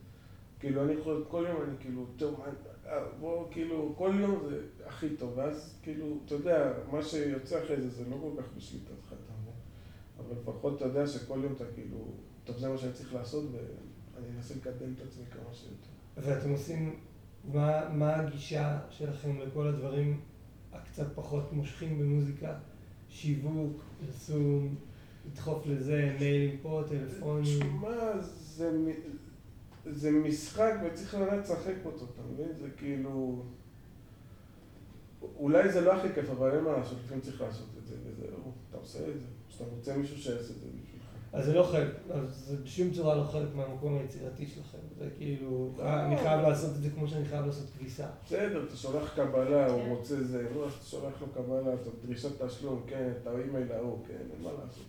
כאילו, אני יכול, כל יום אני כאילו, טוב, אה, בוא, כאילו, כל יום זה הכי טוב, ואז כאילו, אתה יודע, מה שיוצא אחרי זה, זה לא כל כך בשליטתך, אתה מבין? אבל לפחות אתה יודע שכל יום אתה כאילו, טוב, זה מה שאני צריך לעשות, ואני אנסה לקדם את עצמי כמה שיותר. ואתם עושים, מה, מה הגישה שלכם לכל הדברים הקצת פחות מושכים במוזיקה? שיווק, פרסום, לדחוף לזה, מיילים פה, טלפונים. תשמע, זה, זה משחק וצריך לדעת לשחק אותו, אתה מבין? זה כאילו... אולי זה לא הכי כיף, אבל אין מה לעשות, לפעמים צריך לעשות את זה, וזהו, אתה עושה את זה. שאתה רוצה מישהו שיעשה את זה בשבילך. אז זה לא חלק, אז זה בשום צורה לא חלק מהמקום היצירתי שלכם. זה כאילו, אני חייב לעשות את זה כמו שאני חייב לעשות כביסה. בסדר, אתה שולח קבלה, הוא כן. רוצה זה, לא, אתה שולח לו קבלה, אתה דרישת תשלום, כן, את האימייל ההוא, כן, אין מה לעשות,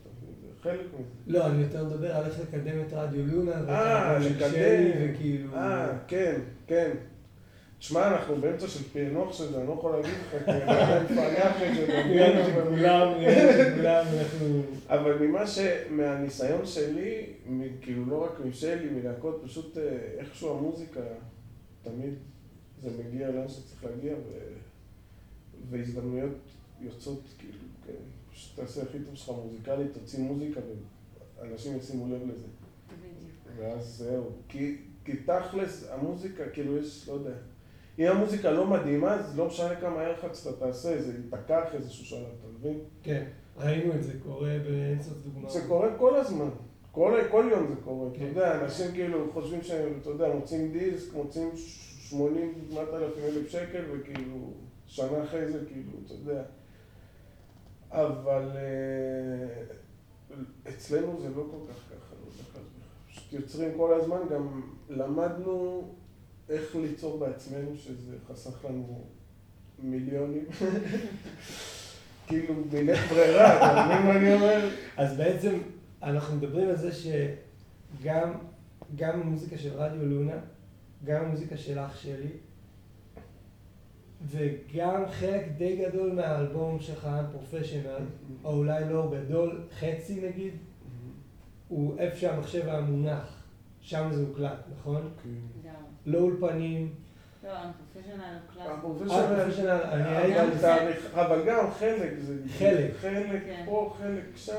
חלק מזה. לא, אני יותר מדבר על איך לקדם את רדיו לונה, אה, לקדם. וכאילו... אה, כן, כן. תשמע, אנחנו באמצע של פענוח של זה, אני לא יכול להגיד לך, כי אני מפענח את זה? נראה לי שכולם, שכולם, אנחנו... אבל ממה ש... מהניסיון שלי, כאילו לא רק משלי, מלהקות, פשוט אה, איכשהו המוזיקה, תמיד זה מגיע לאן שצריך להגיע. והזדמנויות יוצאות, כאילו, כן, פשוט תעשה הכי טוב שלך מוזיקלית, תוציא מוזיקה, ואנשים ישימו לב לזה. בדיוק. ואז זהו. כי, כי תכלס, המוזיקה, כאילו יש, לא יודע. אם המוזיקה לא מדהימה, אז לא משנה כמה יח"צ אתה תעשה, זה ייתקע אחרי איזשהו שלב, אתה מבין? כן, ראינו את זה קורה באינסוף דוגמאות. זה קורה כל הזמן. כל, כל יום זה קורה, אתה כן. יודע, אנשים כאילו חושבים שהם, אתה יודע, מוצאים דיסק, מוצאים 80, 8,000 אלף שקל, וכאילו, שנה אחרי זה, כאילו, אתה יודע. אבל אה, אצלנו זה לא כל כך ככה, לא יודע ככה. פשוט יוצרים כל הזמן, גם למדנו איך ליצור בעצמנו, שזה חסך לנו מיליונים. <laughs> כאילו, בלית ברירה, אתה מבין מה אני אומר? אז בעצם אנחנו מדברים על זה שגם גם המוזיקה של רדיו לונה, גם המוזיקה של אח שלי, וגם חלק די גדול מהאלבום שלך, Professional, או אולי לא גדול, חצי נגיד, הוא איפה שהמחשב היה מונח, שם זה הוקלט, נכון? גם. לא אולפנים, לא, ה Professional הוא class. ה Professional, אה, Professional, אני אבל הייתי... אבל גם חלק, זה חלק. חלק כן. פה, חלק שם.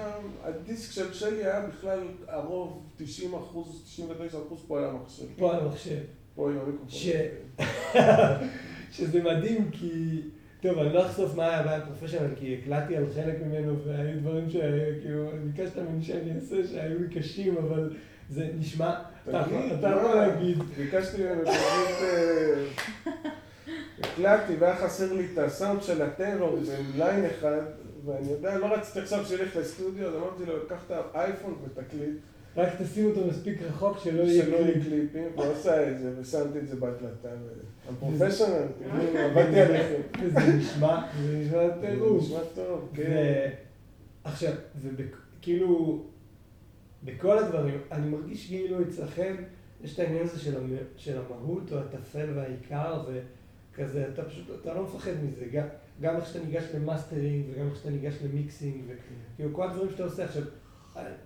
הדיסק של שלי היה בכלל הרוב, 90 אחוז, 99 אחוז פה היה מחשב. פה על המחשב. פה המיקרופון. ש- <laughs> שזה מדהים כי, טוב, אני לא אחשוף מה היה הבעיה פרופשיונל, כי הקלטתי על חלק ממנו והיו דברים שכאילו, ביקשת ממני שאני אעשה שהיו לי קשים, אבל זה נשמע, אתה תגיד? יכול להגיד, ביקשתי ממנו. אה, הקלטתי והיה חסר לי את הסאונד של הטרור בליין אחד, ואני יודע, לא רציתי עכשיו שילך לסטודיו, אז אמרתי לו, קח את האייפון ותקליט. רק תשים אותו מספיק רחוק שלא יהיה שלא יהיו קליפ. קליפים, והוא עשה את זה, ושמתי את זה בהקלטה. הפרופשיונל, עבדתי עליכם. וזה נשמע, זה נשמע זה טירוף. נשמע טוב, כן. עכשיו, וכאילו, בכל הדברים, אני מרגיש כאילו אצלכם יש את העניין הזה של, המ... של המהות או הטפל והעיקר, וכזה, אתה פשוט, אתה לא מפחד מזה, גם, גם איך שאתה ניגש למאסטרינג וגם איך שאתה ניגש ל mixing, וכאילו כל הדברים שאתה עושה עכשיו,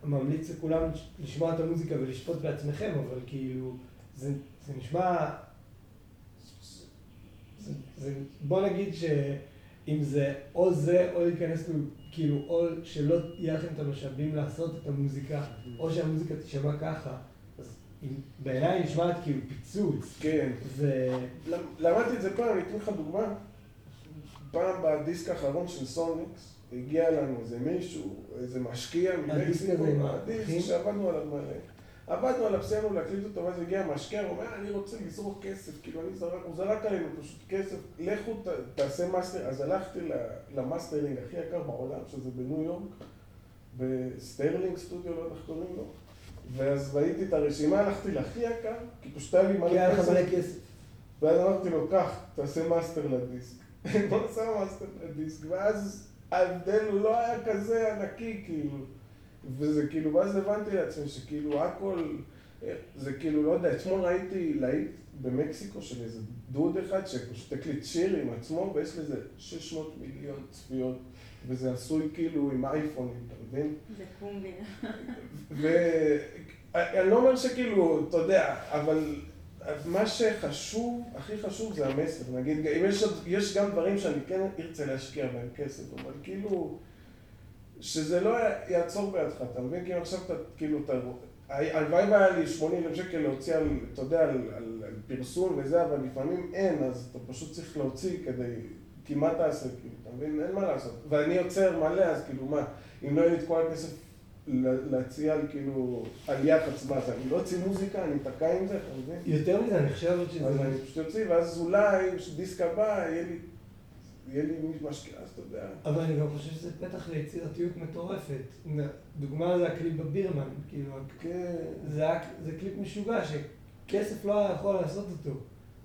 ממליץ לכולם לשמוע את המוזיקה ולשפוט בעצמכם, אבל כאילו, זה, זה נשמע, זה, זה, בוא נגיד שאם זה או זה, או להיכנס, כאילו, או שלא יהיה לכם את המשאבים לעשות את המוזיקה, או שהמוזיקה תישמע ככה, אז אם- בעיניי נשמעת כאילו פיצוץ. כן. זה... למ- למדתי את זה פעם, אני אתן לך דוגמה. פעם בדיסק האחרון של סוניקס, הגיע לנו איזה מישהו, איזה משקיע עם הדיסק? שעבדנו עליו מלא. עבדנו עליו, סיימנו להקליט אותו, ואז הגיע משקיע, הוא אומר, אני רוצה לזרוק כסף, כאילו אני זרק, הוא זרק עלינו פשוט כסף, לכו ת, תעשה master, אז הלכתי למאסטרינג הכי יקר בעולם, שזה בניו יורק, ב Sterling Studio, לא יודע איך קוראים לו, ואז ראיתי את הרשימה, הלכתי להכי יקר, כי פשוט היה לי מלא כסף, כסף. ואז אמרתי לו, קח, תעשה master לדיסק. <laughs> הוא עשה master לדיסק, ואז ההבדל הוא לא היה כזה ענקי, כאילו. וזה כאילו, ואז הבנתי לעצמי שכאילו הכל, זה כאילו, לא יודע, אתמול ראיתי להיט במקסיקו של איזה דוד אחד שפשוט הקליט שיר עם עצמו, ויש לזה 600 מיליון צפיות, וזה עשוי כאילו עם אייפונים, אתה מבין? זה קומבינה. ואני לא אומר שכאילו, אתה יודע, אבל מה שחשוב, הכי חשוב זה המסר. נגיד, אם יש, יש גם דברים שאני כן ארצה להשקיע בהם כסף, אבל כאילו, שזה לא יעצור בידך, אתה מבין? כי עכשיו אתה, כאילו, אתה... הלוואי והיה לי 80 אלף שקל להוציא על, אתה יודע, על, על, על פרסום וזה, אבל לפעמים אין, אז אתה פשוט צריך להוציא כדי... כי מה תעשה, כאילו, אתה מבין? אין מה לעשות. ואני יוצר מלא, אז כאילו, מה? אם לא יהיה לי את כל הכסף לה- להציע על כאילו, על יח"צ, מה זה? אני לא אוציא מוזיקה, אני אתקע עם זה, אתה מבין? יותר מזה, אני חושב שזה... אז אני פשוט אוציא, ואז אולי, דיסק הבא, יהיה לי... יהיה לי מי משקיע, אז אתה יודע. אבל אני גם חושב שזה פתח ליצירתיות מטורפת. דוגמה זה הקליפ בבירמן, כאילו, כן. זה, היה, זה קליפ משוגע שכסף לא היה יכול לעשות אותו.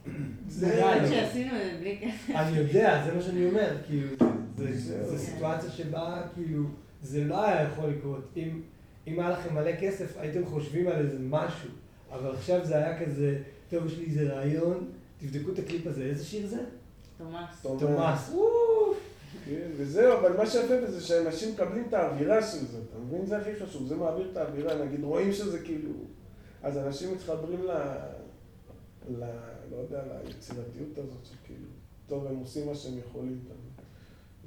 <clears throat> זה- לי. שעשינו את זה בלי כסף. אני יודע, זה מה שאני אומר, כאילו. זה סיטואציה שבה, כאילו, זה לא היה יכול לקרות. אם, אם היה לכם מלא כסף, הייתם חושבים על איזה משהו, אבל עכשיו זה היה כזה, טוב, יש לי איזה רעיון, תבדקו את הקליפ הזה, איזה שיר זה? תומאס. תומאס. כן, וזהו, אבל מה שיפה בזה שאנשים מקבלים את האווירה של זה, אתה מבין? זה הכי חשוב, זה מעביר את האווירה, נגיד, רואים שזה כאילו... אז אנשים מתחברים ל... ל... לא יודע, ליצירתיות הזאת, שכאילו, טוב, הם עושים מה שהם יכולים?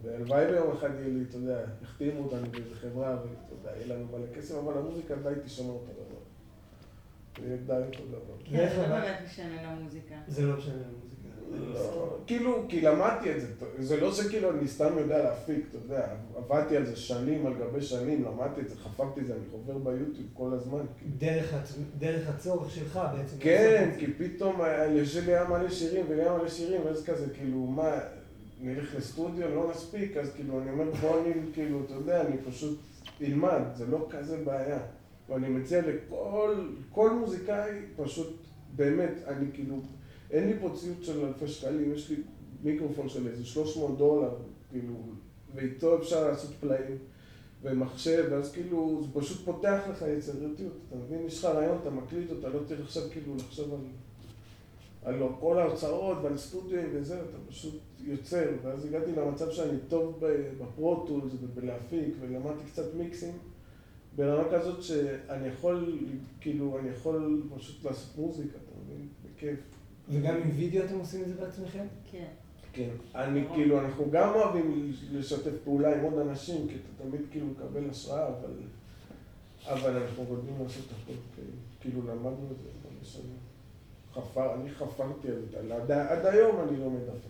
והלוואי ביום אחד יהיה לי, אתה יודע, יחתימו אותנו באיזה חברה, ואתה יודע, יהיה לנו מלא כסף, אבל המוזיקה די תשמע אותו דבר. זה יהיה די אותו דבר. כן, זה לא באמת משנה למוזיקה. זה לא משנה למוזיקה. כאילו, כי למדתי את זה, זה לא שכאילו אני סתם יודע להפיק, אתה יודע, עבדתי על זה שנים על גבי שנים, למדתי את זה, חפרתי את זה, אני חובר ביוטיוב כל הזמן. דרך, הצ... דרך הצורך שלך בעצם. כן, כי פתאום שלי היה מלא שירים והיה מלא שירים, ואז כזה, כאילו, מה, נלך לסטודיו, לא נספיק, אז כאילו, אני אומר, בוא אני, כאילו, אתה יודע, אני פשוט אלמד, זה לא כזה בעיה. ואני מציע לכל כל מוזיקאי, פשוט, באמת, אני כאילו... אין לי פה ציוד של אלפי שקלים, יש לי מיקרופון של איזה 300 דולר, כאילו, ואיתו אפשר לעשות פלאים, ומחשב, ואז כאילו, זה פשוט פותח לך יצירתיות, אתה מבין? יש לך רעיון, אתה מקליט אותה, לא צריך עכשיו כאילו לחשוב על, על כל ההוצאות ועל סטודיו וזה, אתה פשוט יוצר, ואז הגעתי למצב שאני טוב בפרוטולס ובלהפיק, ולמדתי קצת מיקסים. ברמה כזאת שאני יכול, כאילו, אני יכול פשוט לעשות מוזיקה, אתה מבין? בכיף. וגם עם וידאו אתם עושים את זה בעצמכם? כן. כן. אני כאילו, אנחנו גם אוהבים לשתף פעולה עם עוד אנשים, כי אתה תמיד כאילו מקבל השראה, אבל, אבל אנחנו רוצים לעשות הכל, כאילו למדנו את זה הרבה שנים. חפר, אני חפרתי על זה, עד, עד היום אני לומד הפקה.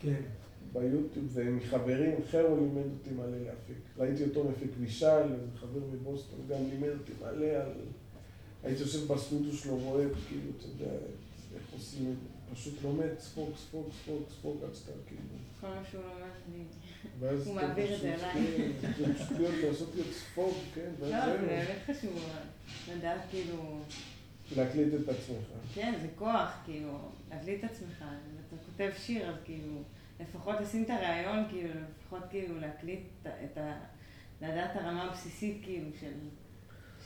כן. ביוטיוב, ומחברים, חרו לימד אותי מלא להפיק. ראיתי אותו מפיק וישל, חבר מבוסטון, גם לימד אותי מלא על... הייתי יושב בסטודיו שלו, רואה, כאילו, אתה יודע... עושים את זה? פשוט לומד ספוג, ספוג, ספוג, ספוג, עד שאתה כאילו... כל מה שהוא לומד, הוא מעביר את זה אליי. זה פשוט להיות, לעשות להיות ספוג, כן. לא, זה באמת חשוב לדעת כאילו... להקליט את עצמך. כן, זה כוח, כאילו, להקליט את עצמך. אתה כותב שיר, אז כאילו, לפחות לשים את הרעיון, כאילו, לפחות כאילו להקליט את ה... לדעת הרמה הבסיסית, כאילו, של...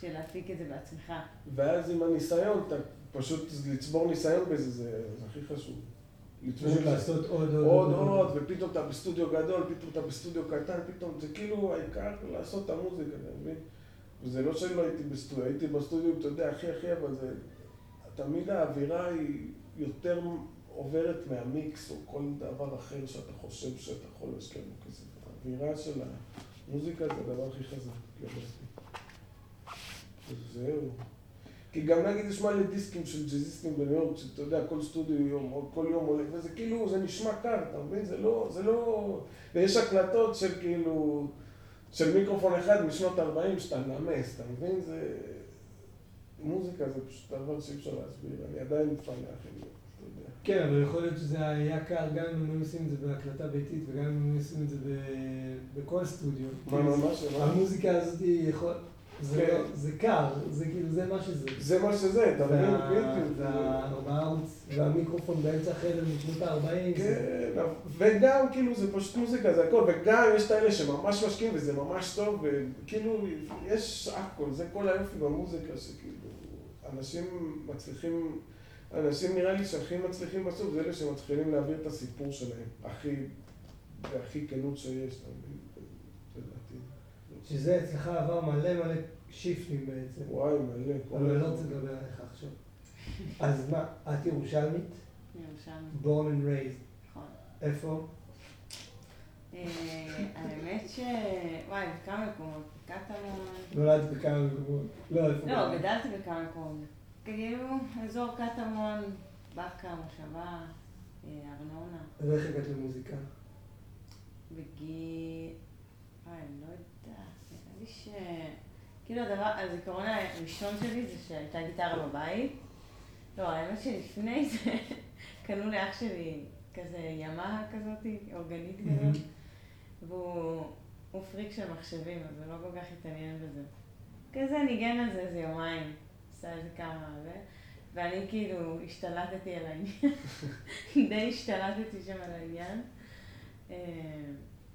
של להפיק את זה בעצמך. ואז עם הניסיון, אתה פשוט לצבור ניסיון בזה, זה, זה הכי חשוב. פשוט לעשות עוד עוד עוד, עוד, עוד, ופתאום אתה בסטודיו גדול, פתאום אתה בסטודיו קטן, פתאום זה כאילו העיקר לעשות את המוזיקה, אתה מבין? וזה לא שלא הייתי בסטודיו, הייתי בסטודיו, אתה יודע, הכי הכי, אבל זה... תמיד האווירה היא יותר עוברת מהמיקס או כל דבר אחר שאתה חושב שאתה יכול להשקיע בו כסף. האווירה של המוזיקה זה הדבר הכי חזק, זהו. כי גם נגיד יש מלא דיסקים של ג'אזיסטים בניו יורק, שאתה יודע, כל סטודיו יום, כל יום עולה, וזה כאילו, זה נשמע קר, אתה מבין? זה לא, זה לא... ויש הקלטות של כאילו, של מיקרופון אחד משנות 40 שאתה נמס, אתה מבין? זה... מוזיקה זה פשוט דבר שאי אפשר להסביר, אני עדיין מפענח עם זה. כן, אבל יכול להיות שזה היה קר גם אם הם עושים את זה בהקלטה ביתית וגם אם הם עושים את זה בכל סטודיו. מה, ממש? המוזיקה הזאת יכול... זה כן. לא, קר, זה כאילו, זה מה שזה. זה מה שזה, אתה מבין? והערוץ והמיקרופון באמצע החדר משנות ה-40. כן, וגם כאילו זה פשוט מוזיקה, זה הכל, וגם יש את האלה שממש משקיעים וזה ממש טוב, וכאילו, יש הכל, זה כל היופי במוזיקה, שכאילו, אנשים מצליחים, אנשים נראה לי שהכי מצליחים בסוף, זה אלה שמתחילים להעביר את הסיפור שלהם, הכי, הכי כנות שיש, אתה מבין? שזה אצלך עבר מלא מלא שיפטים בעצם. וואי, מלא. אבל אני לא רוצה לדבר עליך עכשיו. <laughs> אז מה, את ירושלמית? ירושלמית. born and raised. נכון. איפה? אה, האמת ש... וואי, בכמה מקומות. קטמון. נולדת בכמה מקומות. לא, איפה? לא, גדלתי בכמה מקומות. כאילו, אזור קטמון, באקה, מושבה, אה, ארנונה. אז איך הגעת למוזיקה? בגיל... וואי, אני לא יודעת. לי ש... כאילו הדבר, הזיכרון הראשון שלי זה שהייתה גיטרה בבית. לא, האמת שלפני זה <laughs> קנו לאח שלי כזה ימאה כזאת, אורגנית כזאת, והוא פריק של מחשבים, אז הוא לא כל כך התעניין בזה. כזה ניגן על זה איזה יומיים, עשה איזה כמה, ו... ואני כאילו השתלטתי על העניין, <laughs> די השתלטתי שם על העניין.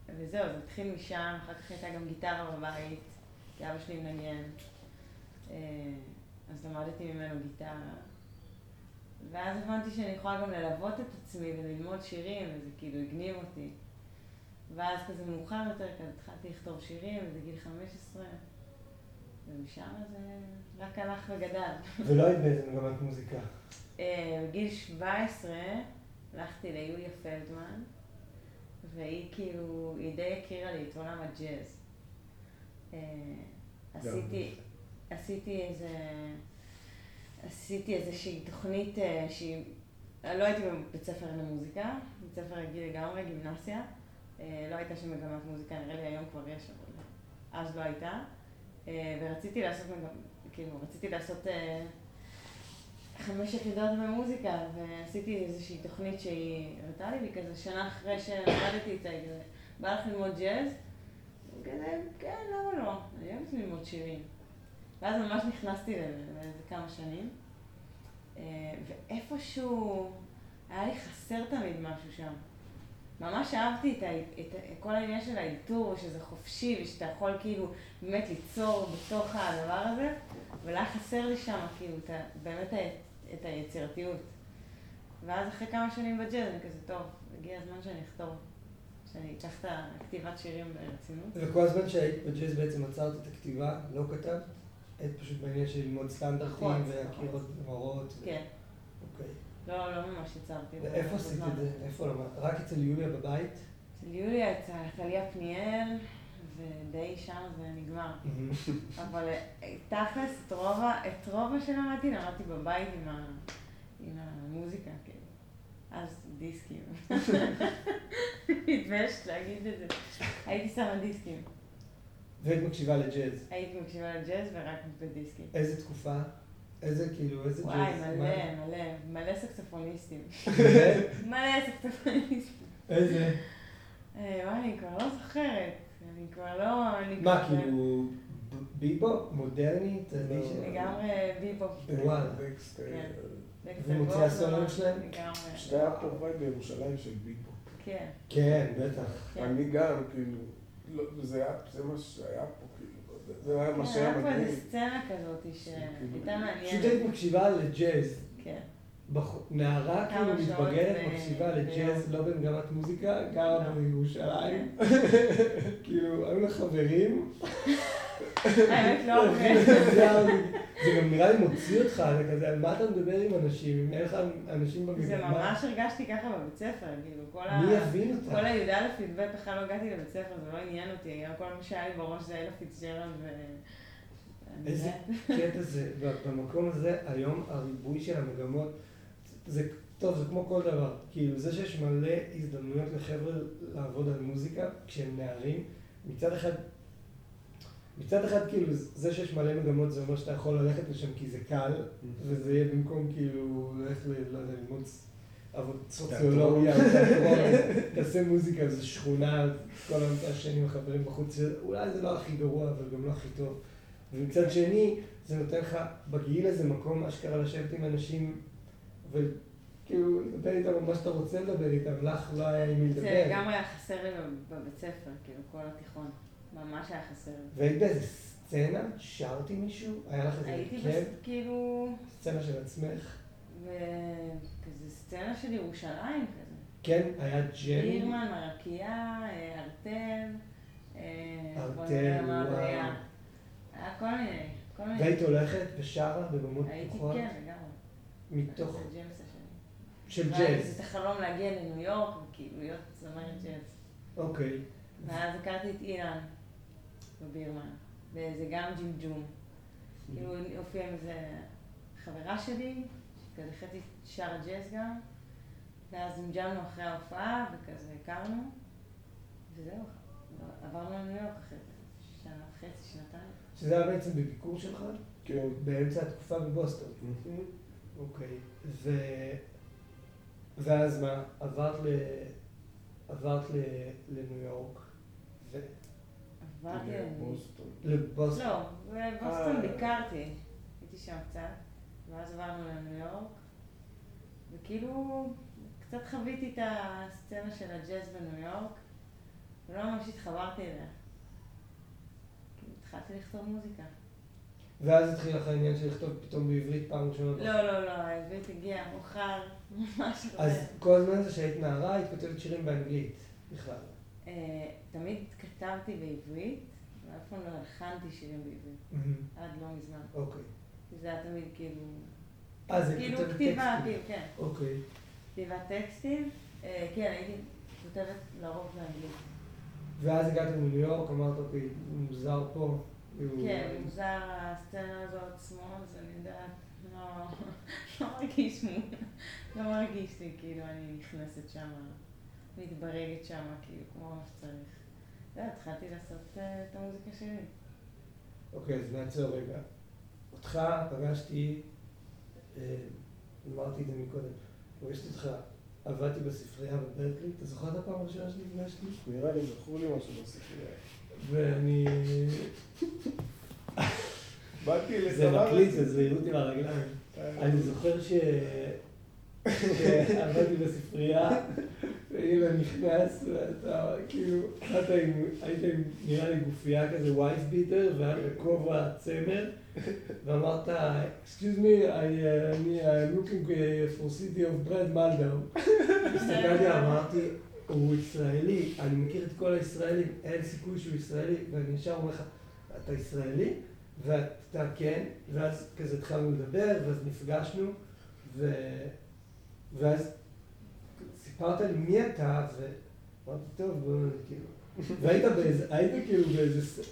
אה, וזהו, זה התחיל משם, אחר כך הייתה גם גיטרה בבית, כי אבא שלי מנגן. אה, אז למדתי ממנו גיטרה. ואז הבנתי שאני יכולה גם ללוות את עצמי וללמוד שירים, וזה כאילו הגניב אותי. ואז כזה מאוחר יותר, כזה התחלתי לכתוב שירים, וזה גיל 15, ומשם זה רק הלך וגדל. <laughs> ולא היית באיזה מגמת מוזיקה? אה, בגיל 17 הלכתי ליוליה פלדמן. והיא כאילו, היא די הכירה לי את עולם הג'אז. אה, עשיתי, עשיתי איזה, עשיתי איזושהי תוכנית אה, שהיא לא הייתי בבית ספר למוזיקה, בית ספר רגיל לגמרי, גימנסיה. אה, לא הייתה שם מגמת מוזיקה, נראה לי היום כבר יש, אבל אז לא הייתה. ורציתי לעשות, כאילו, רציתי לעשות חמש יחידות במוזיקה, ועשיתי איזושהי תוכנית שהיא הראתה לי, וכזה שנה אחרי שלמדתי איתה, כזה, בא לך ללמוד ג'אז? וכזה, כן, למה לא? אני אוהבת ללמוד שירים. ואז ממש נכנסתי לאיזה כמה שנים, ואיפשהו היה לי חסר תמיד משהו שם. ממש אהבתי את, ה, את כל העניין של האלתור, שזה חופשי ושאתה יכול כאילו באמת ליצור בתוך הדבר הזה, אבל היה חסר לי שם כאילו את, באמת את היצירתיות. ואז אחרי כמה שנים בג'אז אני כזה, טוב, הגיע הזמן שאני אכתוב, שאני אקח את הכתיבת שירים ברצינות. וכל הזמן שהיית בג'אז בעצם עצרת את הכתיבה, לא כתבת? היית פשוט בעניין של ללמוד סטנדרטים ולהכיר עוד מורות? כן. אוקיי. לא, לא ממש יצרתי. ואיפה עשית את זה? איפה למדת? רק אצל יוליה בבית? אצל יוליה, אצל טליה פניאל, ודי שם זה נגמר. <laughs> אבל אה, תכלס, את רוב מה שלמדתי, למדתי בבית עם המוזיקה, כאילו. אז דיסקים. <laughs> מתביישת להגיד את זה. הייתי שמה דיסקים. והיית מקשיבה לג'אז? הייתי מקשיבה לג'אז ורק בדיסקים. איזה תקופה? איזה כאילו, איזה ג'אז? וואי, מלא, מלא, מלא סקסופוניסטים. <laughs> מלא סקסופוניסטים. איזה? אה, וואי, אני כבר לא זוכרת. אני כבר לא... מה, כאילו, ביבופ? מודרני? לגמרי ביבופ. וואלה. כן. ומוציאה סולואים שלהם? שהיה פה vibe בירושלים של ביבופ. כן. כן, בטח. כן. אני גם, כאילו, זה מה שהיה פה. זה היה מה שהיה מגניב. היה פה איזה סצנה כזאת שהייתה מעניינת. פשוט היית מקשיבה לג'אז. נערה כאילו מתבגרת מקשיבה לג'אז, לא במגמת מוזיקה, גרה לא. בירושלים. <laughs> כאילו, היו לה חברים. האמת לא <laughs> זה גם נראה לי מוציא אותך, זה כזה, על מה אתה מדבר עם אנשים, אם אין לך אנשים במגמה. זה ממש הרגשתי ככה בבית ספר, כאילו, כל ה... מי יבין אותך? כל הי"א י"ב בכלל לא הגעתי לבית ספר, זה לא עניין אותי, גם כל מה שהיה לי בראש זה אלה פיצ'רלד ו... איזה קטע זה, במקום הזה, היום הריבוי של המגמות, זה טוב, זה כמו כל דבר, כאילו זה שיש מלא הזדמנויות לחבר'ה לעבוד על מוזיקה כשהם נערים, מצד אחד מצד אחד, כאילו, זה שיש מלא מגמות זה אומר שאתה יכול ללכת לשם כי זה קל, וזה יהיה במקום כאילו ללכת, לא יודע, ללמוד עבוד סוציולוגיה, תעשה מוזיקה, זו שכונה, כל היום ישן עם החברים בחוץ, אולי זה לא הכי גרוע, אבל גם לא הכי טוב. ומצד שני, זה נותן לך בגיל הזה מקום אשכרה לשבת עם אנשים, וכאילו לדבר איתם מה שאתה רוצה לדבר איתם, לך לא היה עם מי לדבר. זה לגמרי היה חסר לי בבית ספר, כאילו, כל התיכון. ממש היה חסר. והיית באיזה סצנה? שרתי מישהו? היה לך איזה הייתי בס... כאילו... סצנה של עצמך? וכזה סצנה של ירושלים כזה. כן, היה ג'ני? בירמן, מרקייה, אה, ארטל. אה, ארטל, וואו. היה כל מיני, כל מיני. והיית הולכת ושרה בבמות פתוחות? הייתי, כן, לגמרי. מתוך... של ג'אז. זה חלום להגיע לניו יורק, וכאילו להיות זמרת ג'אז. אוקיי. ואז הכרתי את אילן בבירמן, וזה גם ג'ימג'ום. כאילו הופיע עם איזה חברה שלי, כזה חצי שר ג'אז גם, ואז ג'מג'מנו אחרי ההופעה, וכזה הכרנו, וזהו, עברנו לניו יורק אחרי שנה וחצי, שנתיים. שזה היה בעצם בביקור שלך? כן. באמצע התקופה בבוסטון. אוקיי. ו... ואז מה, עברת ל... עברת לניו יורק, עברתי לבוסטון. לבוסטון. לא, בבוסטון ביקרתי, הייתי שם קצת, ואז עברנו לניו יורק, וכאילו קצת חוויתי את הסצנה של הג'אז בניו יורק, ולא ממש התחברתי אליה. כאילו התחלתי לכתוב מוזיקה. ואז התחיל לך העניין של לכתוב פתאום בעברית פעם ראשונה? לא, לא, לא, העברית הגיעה מאוחר, ממש הרבה. אז כל הזמן זה שהיית נערה, היית כותבת שירים באנגלית, בכלל. אה, תמיד כתבתי בעברית, ואף פעם לא הלחנתי שירים בעברית. עד לא מזמן. אוקיי. זה היה תמיד כאילו... אה, זה כאילו כתיבה, כאילו, כן. אוקיי. כתיבת טקסטים. אה, כן, הייתי כותבת לרוב באנגלית. ואז הגעת לניו יורק, אמרת, אוקיי, מוזר פה. כן, מוזר הסצנה הזאת, שמאל, אז אני יודעת, לא, <laughs> לא מרגיש לא מרגיש לי כאילו אני נכנסת שם, מתברגת שם, כאילו, כמו מה שצריך. זהו, התחלתי לעשות אה, את המוזיקה שלי. אוקיי, אז נעצור רגע. אותך פגשתי, אה, אמרתי את זה מקודם, פגשתי אותך, עבדתי בספרייה בברקלי, אתה זוכר את הפעם הראשונה שנפגשתי? נראה לי, זכור לי משהו בספרייה. ואני... באתי לך... זה מקליט, זה זהירות עם הרגליים. אני זוכר ש... שעבדתי בספרייה, ואילן נכנס, ואתה כאילו, היית עם, נראה לי גופייה כזה וייס ביטר, והיה בכובע צמר, ואמרת, excuse me, I, uh, אני looking uh, for city of bread מלדאו. הסתכלתי, אמרתי, הוא ישראלי, אני מכיר את כל הישראלים, אין סיכוי שהוא ישראלי, ואני ישר אומר לך, אתה ישראלי? ואתה כן, ואז כזה התחלנו לדבר, ואז נפגשנו, ו... ואז סיפרת לי מי אתה, ואמרתי, טוב, בוא, כאילו, <laughs> והיית באיזה, היית כאילו באיזה,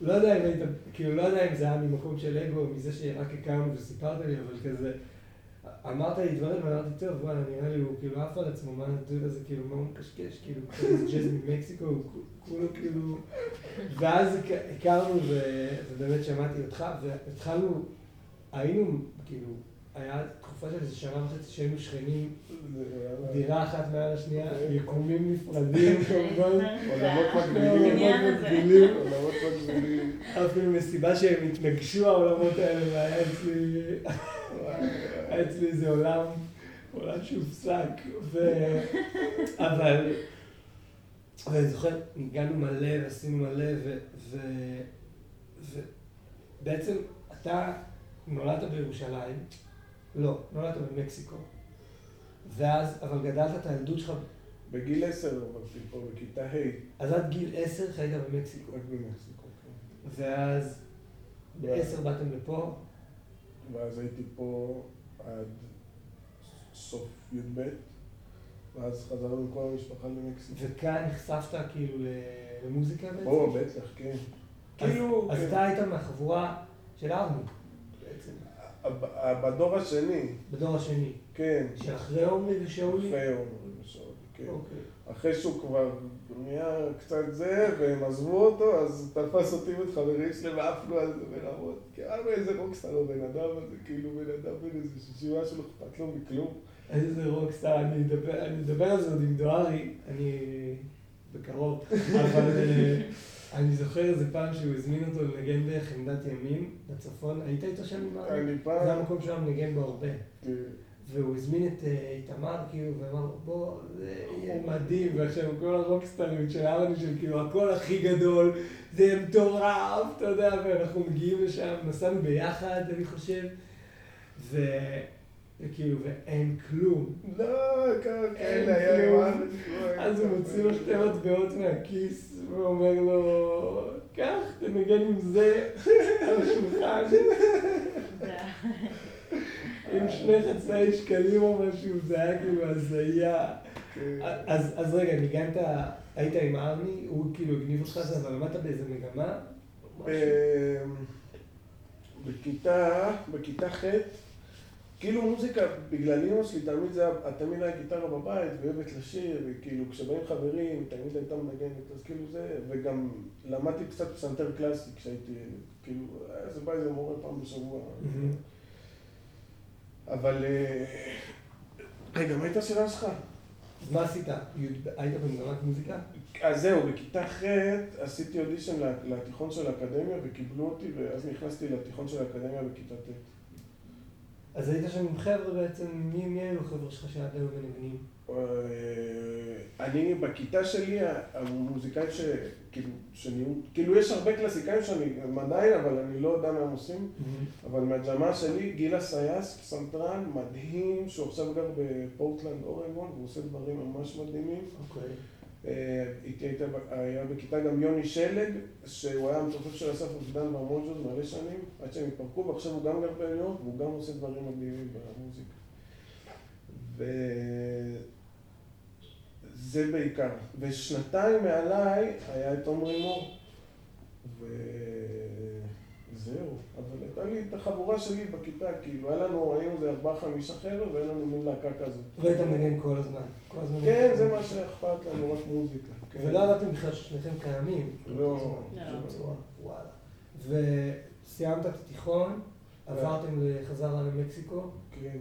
לא יודע אם היית, כאילו, לא יודע אם זה היה ממקום של אגו, מזה שרק הכרנו וסיפרת לי, אבל כזה, אמרת לי דברים ואמרתי, טוב, וואלה, נראה לי הוא כאילו עף על עצמו, מה הדוד הזה, כאילו, מה הוא מקשקש, כאילו, ג'אז ממקסיקו, הוא כולו כאילו... ואז הכרנו, ובאמת שמעתי אותך, והתחלנו, היינו, כאילו, היה תקופה של איזה שנה וחצי שהיינו שכנים, דירה אחת מעל השנייה, יקומים נפרדים, <laughs> כמובן. עולמות מקבילים. עולמות מקבילים. אפילו מסיבה שהם התנגשו העולמות האלה, והיה אצלי... אצלי איזה עולם, עולם שהופסק, ו... <laughs> אבל, ואני זוכר, הגענו מלא ועשינו מלא, ו... ו... ובעצם אתה נולדת בירושלים, לא, נולדת במקסיקו, ואז, אבל גדלת את הילדות שלך... בגיל עשר עברתי פה, בכיתה ה'. אז עד גיל עשר חיית במקסיקו. רק במקסיקו, כן. ואז בעשר באתם לפה. ואז הייתי פה עד סוף י"ב, ואז חזרנו עם כל המשפחה למקסיקו. וכאן נחשפת כאילו למוזיקה בעצם? או, בטח, כן. כאילו... אז אתה היית מהחבורה של ארמי בעצם. בדור השני. בדור השני. כן. שאחרי עומרי ושאולי? אחרי עומרי ושאולי, כן. אוקיי. אחרי שהוא כבר נהיה קצת זה, והם עזבו אותו, אז תפס אותי ואת חברים שלהם ועפנו על זה ברמות. אמרנו איזה רוקסטאר הבן אדם הזה, כאילו בן אדם בן איזה שישיבה שלו אכפת לו מכלום. איזה רוקסטאר, אני אדבר על זה עוד עם דוארי, אני בקרוב, אבל אני זוכר איזה פעם שהוא הזמין אותו לנגן בחמדת ימים בצפון, היית איתו שם עם אני פעם... זה המקום שהוא מנגן בו הרבה. והוא הזמין את איתמר, כאילו, ואמר לו, בוא, זה יהיה מדהים, ועכשיו כל הרוקסטריות של אבא של כאילו, הקול הכי גדול, זה מטורף, אתה יודע, ואנחנו מגיעים לשם, נסענו ביחד, אני חושב, וכאילו, ואין כלום. לא, אין כלום. אז הוא מוציא לו שתי מטבעות מהכיס, ואומר לו, קח, תנגן עם זה על השולחן. עם שני חצאי שקלים או משהו, זה היה כאילו הזיה. אז רגע, ניגנת, היית עם ארמי, הוא כאילו הגניב אותך זה, אבל למדת באיזה מגמה? בכיתה, בכיתה ח', כאילו מוזיקה, בגלל אמא שלי תמיד זה, תמיד היה גיטרה בבית, ואוהבת לשיר, וכאילו כשבאים חברים, תמיד הייתה מנגנת, אז כאילו זה, וגם למדתי קצת פסנתר קלאסי כשהייתי, כאילו, זה בא איזה מורה פעם בשבוע. אבל... רגע, מה הייתה השאלה שלך? מה עשית? היית במגמת מוזיקה? אז זהו, בכיתה ח' עשיתי אודישן לתיכון של האקדמיה וקיבלו אותי, ואז נכנסתי לתיכון של האקדמיה בכיתה ט'. אז היית שם עם חבר'ה בעצם, מי היו החבר'ה שלך שעד היום מנגנים? אני, בכיתה שלי, המוזיקאים שכאילו, שנהיו, כאילו יש הרבה קלאסיקאים שאני עדיין, אבל אני לא יודע מה הם עושים, אבל מהג'מעה שלי, גילה סייס, פסנתרן, מדהים, שהוא עכשיו גר בפורטלנד, אורגון, והוא עושה דברים ממש מדהימים. אוקיי. איתי היה בכיתה גם יוני שלג, שהוא היה המתופף של אסף אובדן והמונג'ות מלא שנים, עד שהם התפרקו, ועכשיו הוא גם גר בניו יורק, והוא גם עושה דברים מדהימים במוזיקה. זה בעיקר. ושנתיים מעליי היה את עומרי מור. וזהו. זהו, אבל הייתה לי את החבורה שלי בכיתה, כאילו, היה לנו, היינו איזה ארבעה חמישה חבר'ה, והיה לנו מין להקה כזאת. והיית מנגן כל הזמן. כל הזמן. כן, זה מה שאכפת לנו, רק מוזיקה. כן. ולא ידעתם בכלל ששניכם קיימים. לא. בשום צורה. וואלה. וסיימת את התיכון, עברתם חזרה למקסיקו, כן.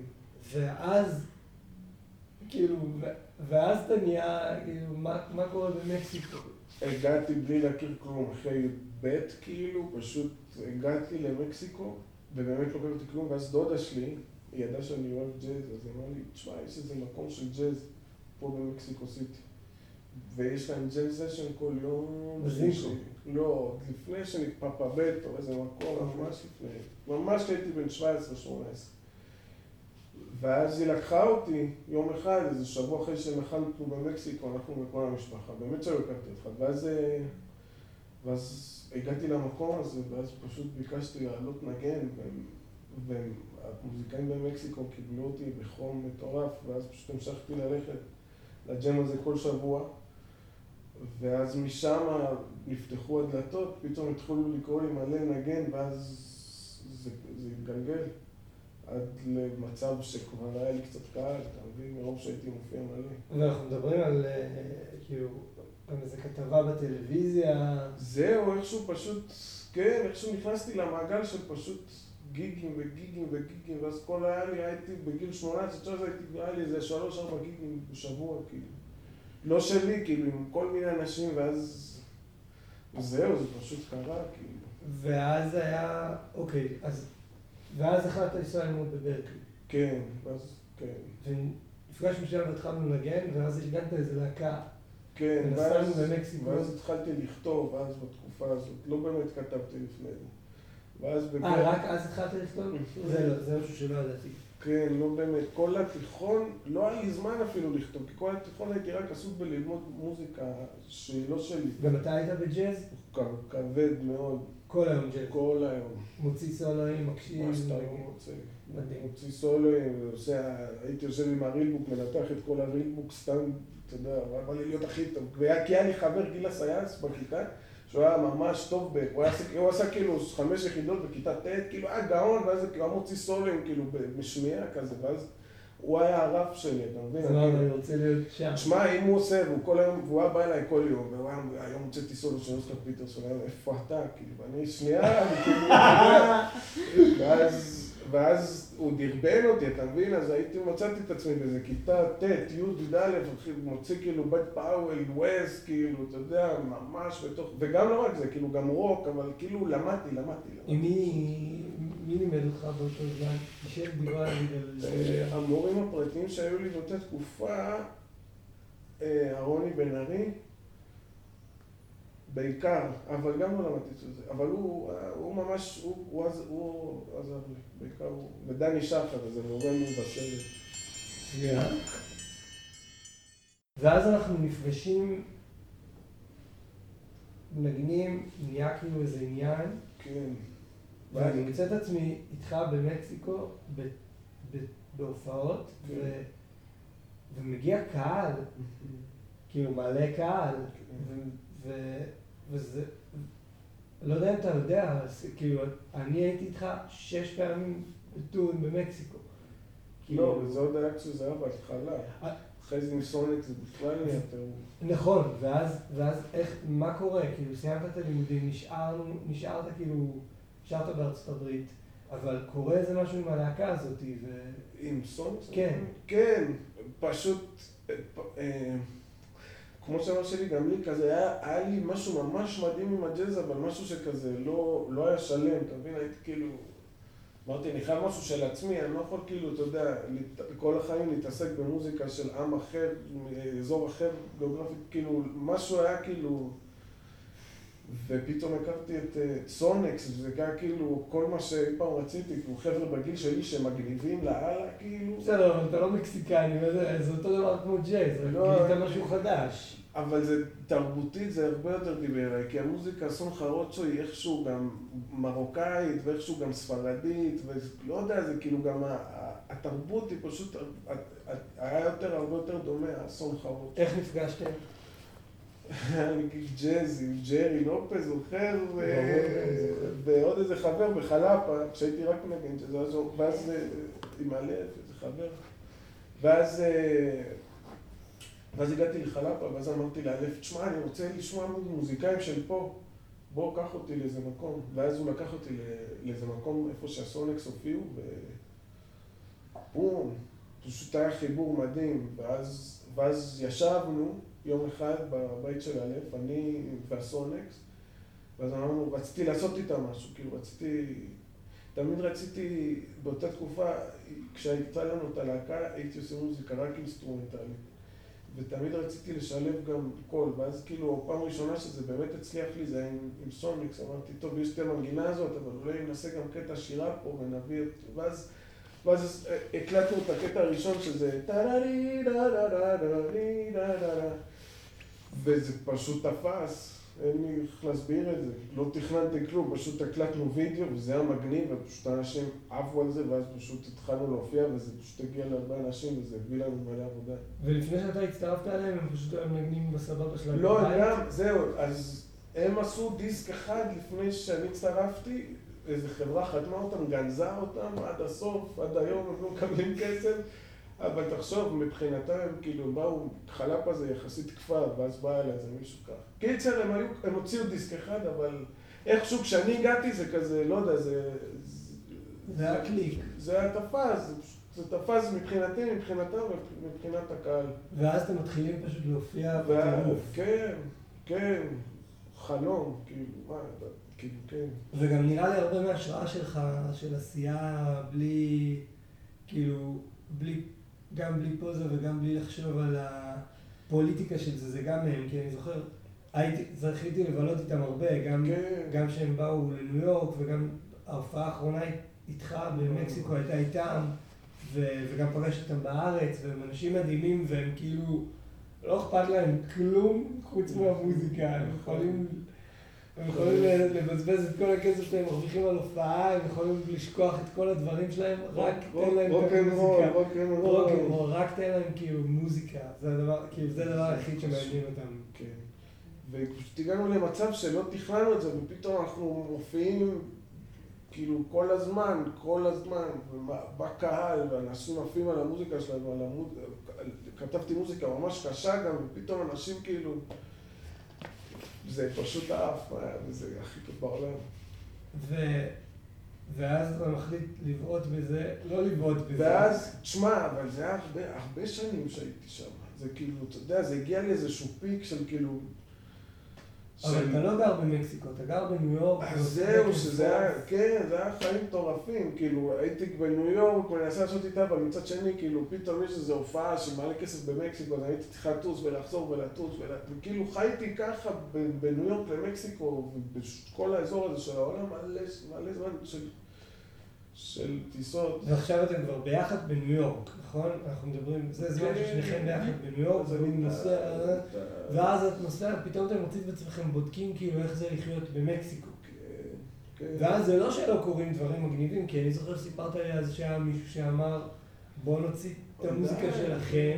ואז, כאילו, ואז אתה נהיה, כאילו, מה מה קורה במקסיקו? הגעתי בלי להכיר כלום, אחרי י"ב כאילו, פשוט הגעתי למקסיקו, ובאמת לא הכרתי כלום, ואז דודה שלי, היא ידעה שאני אוהב ג'אז, אז היא אמרה לי, תשמע, יש איזה מקום של ג'אז פה במקסיקו סיטי. ויש להם ג'אז סשן כל יום. בזינקו. שלישי." לא, עוד לפני שנתפפה בית או איזה מקום, ממש לפני. ממש הייתי בן 17-18. ואז היא לקחה אותי יום אחד, איזה שבוע אחרי שנחלנו במקסיקו, אנחנו וכל המשפחה, באמת שלא הכרתי אותך, ואז, אה, ואז הגעתי למקום הזה, ואז פשוט ביקשתי לעלות נגן, והמוזיקאים במקסיקו קיבלו אותי בחום מטורף, ואז פשוט המשכתי ללכת לג'ם הזה כל שבוע, ואז משם נפתחו הדלתות, פתאום התחילו לקרוא לי מלא נגן, ואז זה, זה התגלגל. עד למצב שכבר היה לי קצת קהל, אתה מבין? מרוב שהייתי מופיע מלא. ואנחנו מדברים על, אה, כאילו, על איזה כתבה בטלוויזיה. זהו, איכשהו פשוט, כן, איכשהו נכנסתי למעגל של פשוט גיגים וגיגים וגיגים, ואז כל היה לי, הייתי בגיל 18-19, הייתי, היה לי איזה 3-4 גיגים בשבוע, כאילו. לא שלי, כאילו, עם כל מיני אנשים, ואז... זהו, זה פשוט קרה, כאילו. ואז היה, אוקיי, אז, ואז החלטת לנסוע ללמוד בברקלי. כן, ואז, כן. ונפגשנו שם והתחלנו לנגן, ואז ארגנת איזה להקה. כן, ואז, במקסיקו. ואז התחלתי לכתוב, אז בתקופה הזאת, לא באמת כתבתי לפני זה. ואז אה, בברקלי... רק אז התחלת לכתוב? <laughs> זה לא, זה משהו שלא ידעתי. כן, לא באמת. כל התיכון, לא היה לי זמן אפילו לכתוב, כי כל התיכון הייתי רק עסוק בללמוד מוזיקה שהיא לא שלי. גם אתה היית בג'אז? כבד מאוד, כל היום ג'אז. כל היום. מוציא סולואים, מקשיב. מה שאתה לא רוצה. מדהים. מוציא סולואים, הייתי יושב עם הרילבוק, מנתח את כל הרילבוק סתם, אתה יודע, בא לי להיות הכי טוב. כי היה לי חבר גיל הסייס בכיתה, שהוא היה ממש טוב, ב... הוא, עשה כאילו חמש יחידות בכיתה ט', כאילו היה גאון, ואז הוא מוציא סולואים כאילו בשמיעה כזה, ואז הוא היה הרב שלי, אתה מבין? אמרנו, אני רוצה להיות שם. תשמע, אם הוא עושה, והוא כל היום, והוא היה בא אליי כל יום, והוא היה, היום הוצאתי סולו של אוסקר פיטרסון, היה, איפה אתה? כאילו, ואני שנייה, אני כאילו. ואז, ואז הוא דרבן אותי, אתה מבין? אז הייתי, מצאתי את עצמי באיזה כיתה ט', י', י"א, מוציא כאילו באד פאוול, ווס, כאילו, אתה יודע, ממש בתוך, וגם לא רק זה, כאילו, גם רוק, אבל כאילו, למדתי, למדתי, עם למדתי. מי מי לימד אותך באותו זמן? תשב על... אה, המורים הפרטיים שהיו לי באותה תקופה, אה, אהרוני בן ארי, בעיקר, אבל גם לא למדתי את זה, אבל הוא, אה, הוא ממש, הוא, הוא, עז- הוא עזר לי, בעיקר הוא, ודני שחר, איזה מורה מבשרת. שנייה. ואז אנחנו נפגשים, מנגנים, נהיה כאילו איזה עניין, כן. ואני מוצא את עצמי איתך במקסיקו, ב, ב, בהופעות, כן. ומגיע קהל, כאילו מלא קהל, כן. וזה, לא יודע אם אתה יודע, כאילו, אני הייתי איתך שש פעמים בטון במקסיקו. לא, כאילו- זה עוד היה כשזה היה בהתחלה. אה. אחרי זה עם סוניק זה בכלל נהיה טירוף. נכון, ואז, איך, מה קורה? כאילו, סיימת את הלימודים, נשארת כאילו, נשארת בארצות הברית, אבל קורה איזה משהו עם הלהקה הזאת, ו... עם סוניק? כן. כן, פשוט, אה, כמו שאמר שלי, גם לי כזה, היה, היה לי משהו ממש מדהים עם הג'אז, אבל משהו שכזה לא, לא היה שלם, אתה מבין? הייתי כאילו, אמרתי, אני חייב משהו של עצמי, אני לא יכול כאילו, אתה יודע, כל החיים להתעסק במוזיקה של עם אחר, מאזור אחר, גיאוגרפית, כאילו, משהו היה כאילו... ופתאום הכרתי את אה, סונקס, וזה היה כאילו כל מה שאי פעם רציתי, כאילו חבר'ה בגיל שלי שמגניבים לאללה, כאילו. בסדר, אבל אתה לא מקסיקני, זה אותו דבר כמו ג'אז, רק לא, גילית אני- משהו חדש. אבל זה תרבותית, זה הרבה יותר דיבר אליי, כי המוזיקה סון חרוצ'ו היא איכשהו גם מרוקאית, ואיכשהו גם ספרדית, ולא יודע, זה כאילו גם התרבות היא פשוט, היה יותר, הרבה יותר דומה, הסון חרוצ'ו. איך נפגשתם? ג'אז עם ג'רי לופז, זוכר, ועוד איזה חבר בחלאפה, כשהייתי רק מנגן ואז עם הלב, איזה חבר. ואז, ואז הגעתי לחלאפה, ואז אמרתי לאלף, תשמע, אני רוצה לשמוע מוזיקאים של פה, בוא, קח אותי לאיזה מקום. ואז הוא לקח אותי לאיזה מקום, איפה שהסונקס הופיעו, ובום, פשוט היה חיבור מדהים, ואז, ואז ישבנו יום אחד בבית של אלף, אני והסונקס, ואז אמרנו, רציתי לעשות איתם משהו, כאילו רציתי, תמיד רציתי, באותה תקופה, כשהייתה לנו את הלהקה, הייתי עושה מוזיקה רק אינסטרומנטלית. ותמיד רציתי לשלב גם קול, ואז כאילו, הפעם הראשונה שזה באמת הצליח לי, זה היה עם, עם סוניקס, אמרתי, טוב, יש את המנגינה הזאת, אבל אולי נעשה גם קטע שירה פה ונביא את... ואז, ואז הקלטנו את הקטע הראשון שזה וזה פשוט תפס. אין לי איך להסביר את זה. לא תכננתי כלום, פשוט הקלטנו וידאו וזה היה מגניב ופשוט אנשים עפו על זה ואז פשוט התחלנו להופיע וזה פשוט הגיע להרבה אנשים וזה הביא לנו מלא עבודה. ולפני שאתה הצטרפת אליהם הם פשוט היו מנגנים בסבבה שלהם לא, גם, זהו, אז הם עשו דיסק אחד לפני שאני הצטרפתי, איזה חברה חתמה אותם, גנזה אותם עד הסוף, עד היום הם לא מקבלים כסף. אבל תחשוב, מבחינתם כאילו באו, חלאפה זה יחסית כפר, ואז בא אליי איזה מישהו ככה. קיצר, הם היו, הם הוציאו דיסק אחד, אבל איכשהו כשאני הגעתי זה כזה, לא יודע, זה... זה היה קליק. זה היה תפס, זה תפס מבחינתי, מבחינתם ומבחינת הקהל. ואז אתם מתחילים פשוט להופיע בטירוף. כן, כן, חלום, כאילו, מה, כאילו, כן. וגם נראה לי הרבה מההשראה שלך, של עשייה בלי, כאילו, בלי גם בלי פוזה וגם בלי לחשוב על הפוליטיקה של זה, זה גם מהם, כי אני זוכר, הייתי, זכיתי לבלות איתם הרבה, גם, כן. גם שהם באו לניו יורק וגם ההופעה האחרונה איתך במקסיקו הייתה איתם, ו, וגם פגשתי אותם בארץ, והם אנשים מדהימים והם כאילו, לא אכפת להם כלום חוץ מהמוזיקה, הם יכולים הם יכולים לבזבז את כל הכסף שהם מרוויחים על הופעה, הם יכולים לשכוח את כל הדברים שלהם, רק תן להם את המוזיקה. רוקנרול, רק תן להם כאילו מוזיקה, זה הדבר, כאילו זה הדבר היחיד שמעניין אותם. כן. ופשוט הגענו למצב שלא תכננו את זה, ופתאום אנחנו מופיעים כאילו כל הזמן, כל הזמן, בקהל, ואנשים עפים על המוזיקה שלנו, על המוז... כתבתי מוזיקה ממש קשה גם, ופתאום אנשים כאילו... זה פשוט עף, וזה הכי טוב בעולם. ו... ואז אתה מחליט לבעוט בזה, לא לבעוט בזה. ואז, תשמע, אבל זה היה הרבה, הרבה שנים שהייתי שם. זה כאילו, אתה יודע, זה הגיע לאיזשהו פיק של כאילו, אבל אתה לא גר במקסיקו, אתה גר בניו יורק. אז זהו, שזה היה, כן, זה היה חיים מטורפים, כאילו, הייתי בניו יורק מנסה לעשות איתה, אבל מצד שני, כאילו, פתאום יש איזו הופעה שמעלה כסף במקסיקו, אז הייתי צריכה לטוס ולחזור ולטוס, וכאילו חייתי ככה בניו יורק למקסיקו, ובכל האזור הזה של העולם, מלא זמן של... של טיסות. ועכשיו אתם כבר ביחד בניו יורק, נכון? אנחנו מדברים, זה זמן כן. ששניכם ביחד בניו יורק, נוסע, ואז את נוסע, פתאום אתם מוצאים את עצמכם בודקים כאילו איך זה לחיות במקסיקו. כן, כן. ואז זה לא שלא קורים דברים מגניבים, כי אני זוכר שסיפרת לי אז שהיה מישהו שאמר, בוא נוציא את המוזיקה שלכם,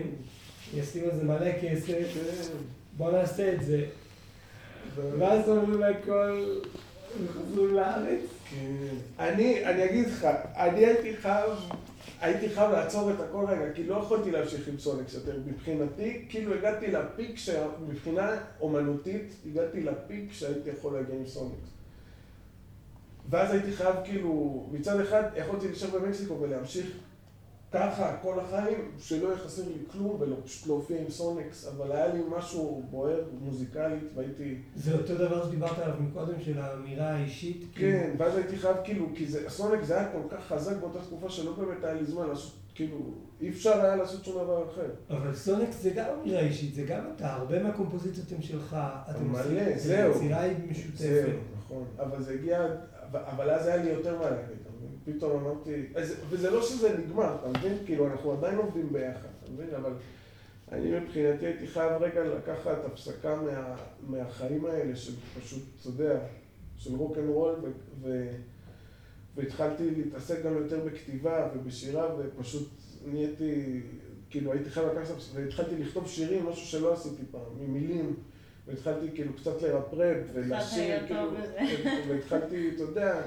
ישים על זה מלא כסף, בוא נעשה את זה. ואז אומרים לכל, חזרו לארץ. כן. אני, אני אגיד לך, אני הייתי חייב, הייתי חייב לעצור את הכל רגע, כי לא יכולתי להמשיך עם סוניקס יותר. מבחינתי, כאילו הגעתי לפיק, מבחינה אומנותית, הגעתי לפיק שהייתי יכול להגיע עם סוניקס. ואז הייתי חייב כאילו, מצד אחד יכולתי להישאר במקסיקו ולהמשיך ככה כל החיים, שלא יהיה חסר לי כלום ופשוט להופיע עם סוניקס, אבל היה לי משהו בוער מוזיקלית והייתי... זה אותו דבר שדיברת עליו מקודם, של האמירה האישית? כאילו? כן, ואז הייתי חייב כאילו, כי סוניקס זה היה כל כך חזק באותה תקופה שלא באמת היה לי זמן לעשות, כאילו, אי אפשר היה לעשות שום דבר אחר. אבל סוניקס זה גם אמירה אישית, זה גם אתה, הרבה מהקומפוזיציות הם שלך, אתם מלא, זהו. היצירה היא משותפת. זהו, נכון, אבל זה הגיע, אבל אז היה לי יותר מה להגיד. פתאום אמרתי, וזה לא שזה נגמר, אתה מבין? כאילו, אנחנו עדיין עובדים ביחד, אתה מבין? אבל אני מבחינתי הייתי חייב רגע לקחת הפסקה מה, מהחיים האלה, של פשוט, אתה יודע, של רוק אנד רול, והתחלתי להתעסק גם יותר בכתיבה ובשירה, ופשוט נהייתי, כאילו הייתי חייב לקחת, והתחלתי לכתוב שירים, משהו שלא עשיתי פעם, ממילים. והתחלתי כאילו קצת לרפרפ ולשיר, כאילו, והתחלתי, אתה יודע,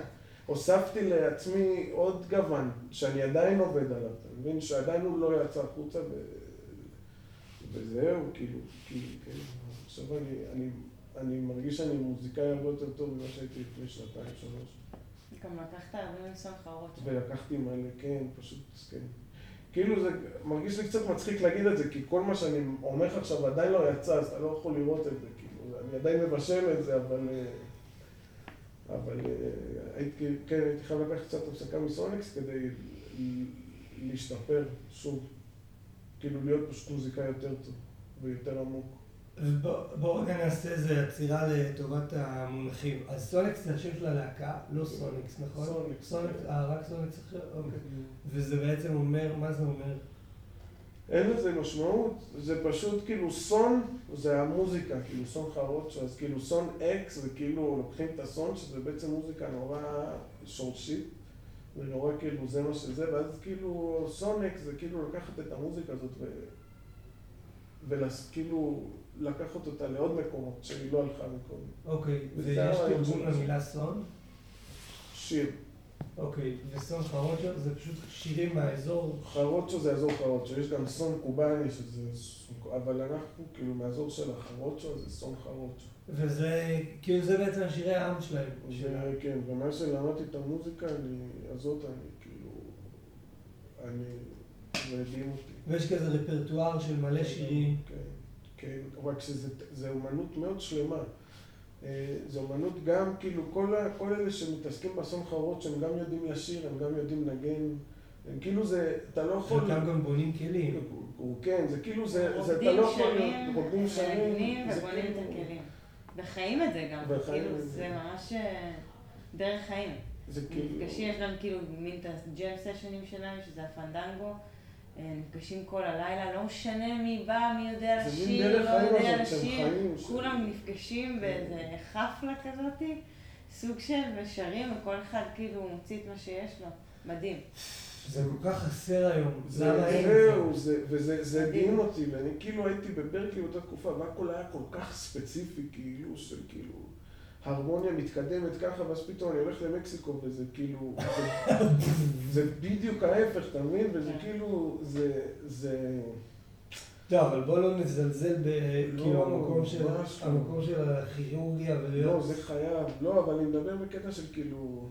הוספתי לעצמי עוד גוון, שאני עדיין עובד עליו, אתה מבין? שעדיין הוא לא יצא החוצה, ו... וזהו, כאילו, כאילו, כן. עכשיו אני, אני, אני מרגיש שאני מוזיקאי הרבה יותר טוב ממה שהייתי לפני שנתיים, שלוש. גם לקחת הרבה חרוץ. ולקחתי מלא, כן, פשוט, כן. כאילו זה מרגיש לי קצת מצחיק להגיד את זה, כי כל מה שאני אומר עכשיו עדיין לא יצא, אז אתה לא יכול לראות את זה, כאילו, אני עדיין מבשל את זה, אבל... אבל אה, הייתי, כן, הייתי חייב לקחת קצת הפסקה מסוניקס כדי להשתפר שוב. כאילו להיות פשוט מוזיקאי יותר טוב ויותר עמוק. בואו רגע נעשה איזה עצירה לטובת המונחים. אז סוניקס זה השם של הלהקה, לא סוניקס, נכון? סוניקס. סוניקס, אה, רק סוניקס אחר? אוקיי. וזה בעצם אומר, מה זה אומר? אין לזה משמעות, זה פשוט כאילו סון זה המוזיקה, כאילו סון חרוצ'ו, אז כאילו סון אקס זה כאילו לוקחים את הסון שזה בעצם מוזיקה נורא שורשית ונורא כאילו זה מה שזה, ואז כאילו סון אקס זה כאילו לקחת את המוזיקה הזאת ו... וכאילו לקחת אותה לעוד מקומות שהיא לא הלכה מקודם. אוקיי, ויש תרגום. למילה סון? שיר. אוקיי, וסון חרוצ'ו זה פשוט שירים מהאזור. חרוצ'ו זה אזור חרוצ'ו, יש גם סון קובאני שזה, אבל אנחנו כאילו מהאזור של החרוצ'ו זה סון חרוצ'ו. וזה, כאילו זה בעצם השירי העם שלהם. כן, ומה שלמדתי את המוזיקה אני, הזאת, אני כאילו, אני, זה הדהים אותי. ויש כזה רפרטואר של מלא שירים. כן, כן, רק שזה זה אומנות מאוד שלמה. אה, זו אומנות גם, כאילו, כל, כל אלה שמתעסקים באסון חרוץ, שהם גם יודעים לשיר, הם גם יודעים לנגן, הם כאילו זה, אתה לא יכול... חלקם גם בונים כלים. הוא- כן, זה כאילו, זה, זה אתה רוקדים לא יכול... רוקדים שרים, מנגנים זה ובונים את כאילו- הכלים. וחיים את זה גם, וחיים כאילו את זה. זה ממש אה, דרך חיים. זה כאילו... נפגשים, יש להם כאילו מין את הג'ם סשנים שלהם, שזה הפנדנגו. נפגשים כל הלילה, לא משנה מי בא, מי יודע לשיר, לא יודע לשיר. כולם נפגשים באיזה חפלה כזאתי, סוג של ושרים, וכל אחד כאילו מוציא את מה שיש לו. מדהים. זה כל כך חסר היום. זה? זהו, זה, וזה זה. הדהים אותי, ואני כאילו הייתי בברקלי באותה תקופה, והכל היה כל כך ספציפי, כאילו, של כאילו, הרמוניה מתקדמת ככה, ואז פתאום אני הולך למקסיקו, וזה כאילו, זה, זה בדיוק ההפך, אתה מבין? וזה כן. כאילו, זה, זה, טוב, אבל בוא לא נזלזל ב... לא, כאילו המקום של, לא. המקום של הכירורגיה לא, ולהיות... זה חייב, לא, אבל אני מדבר בקטע של כאילו,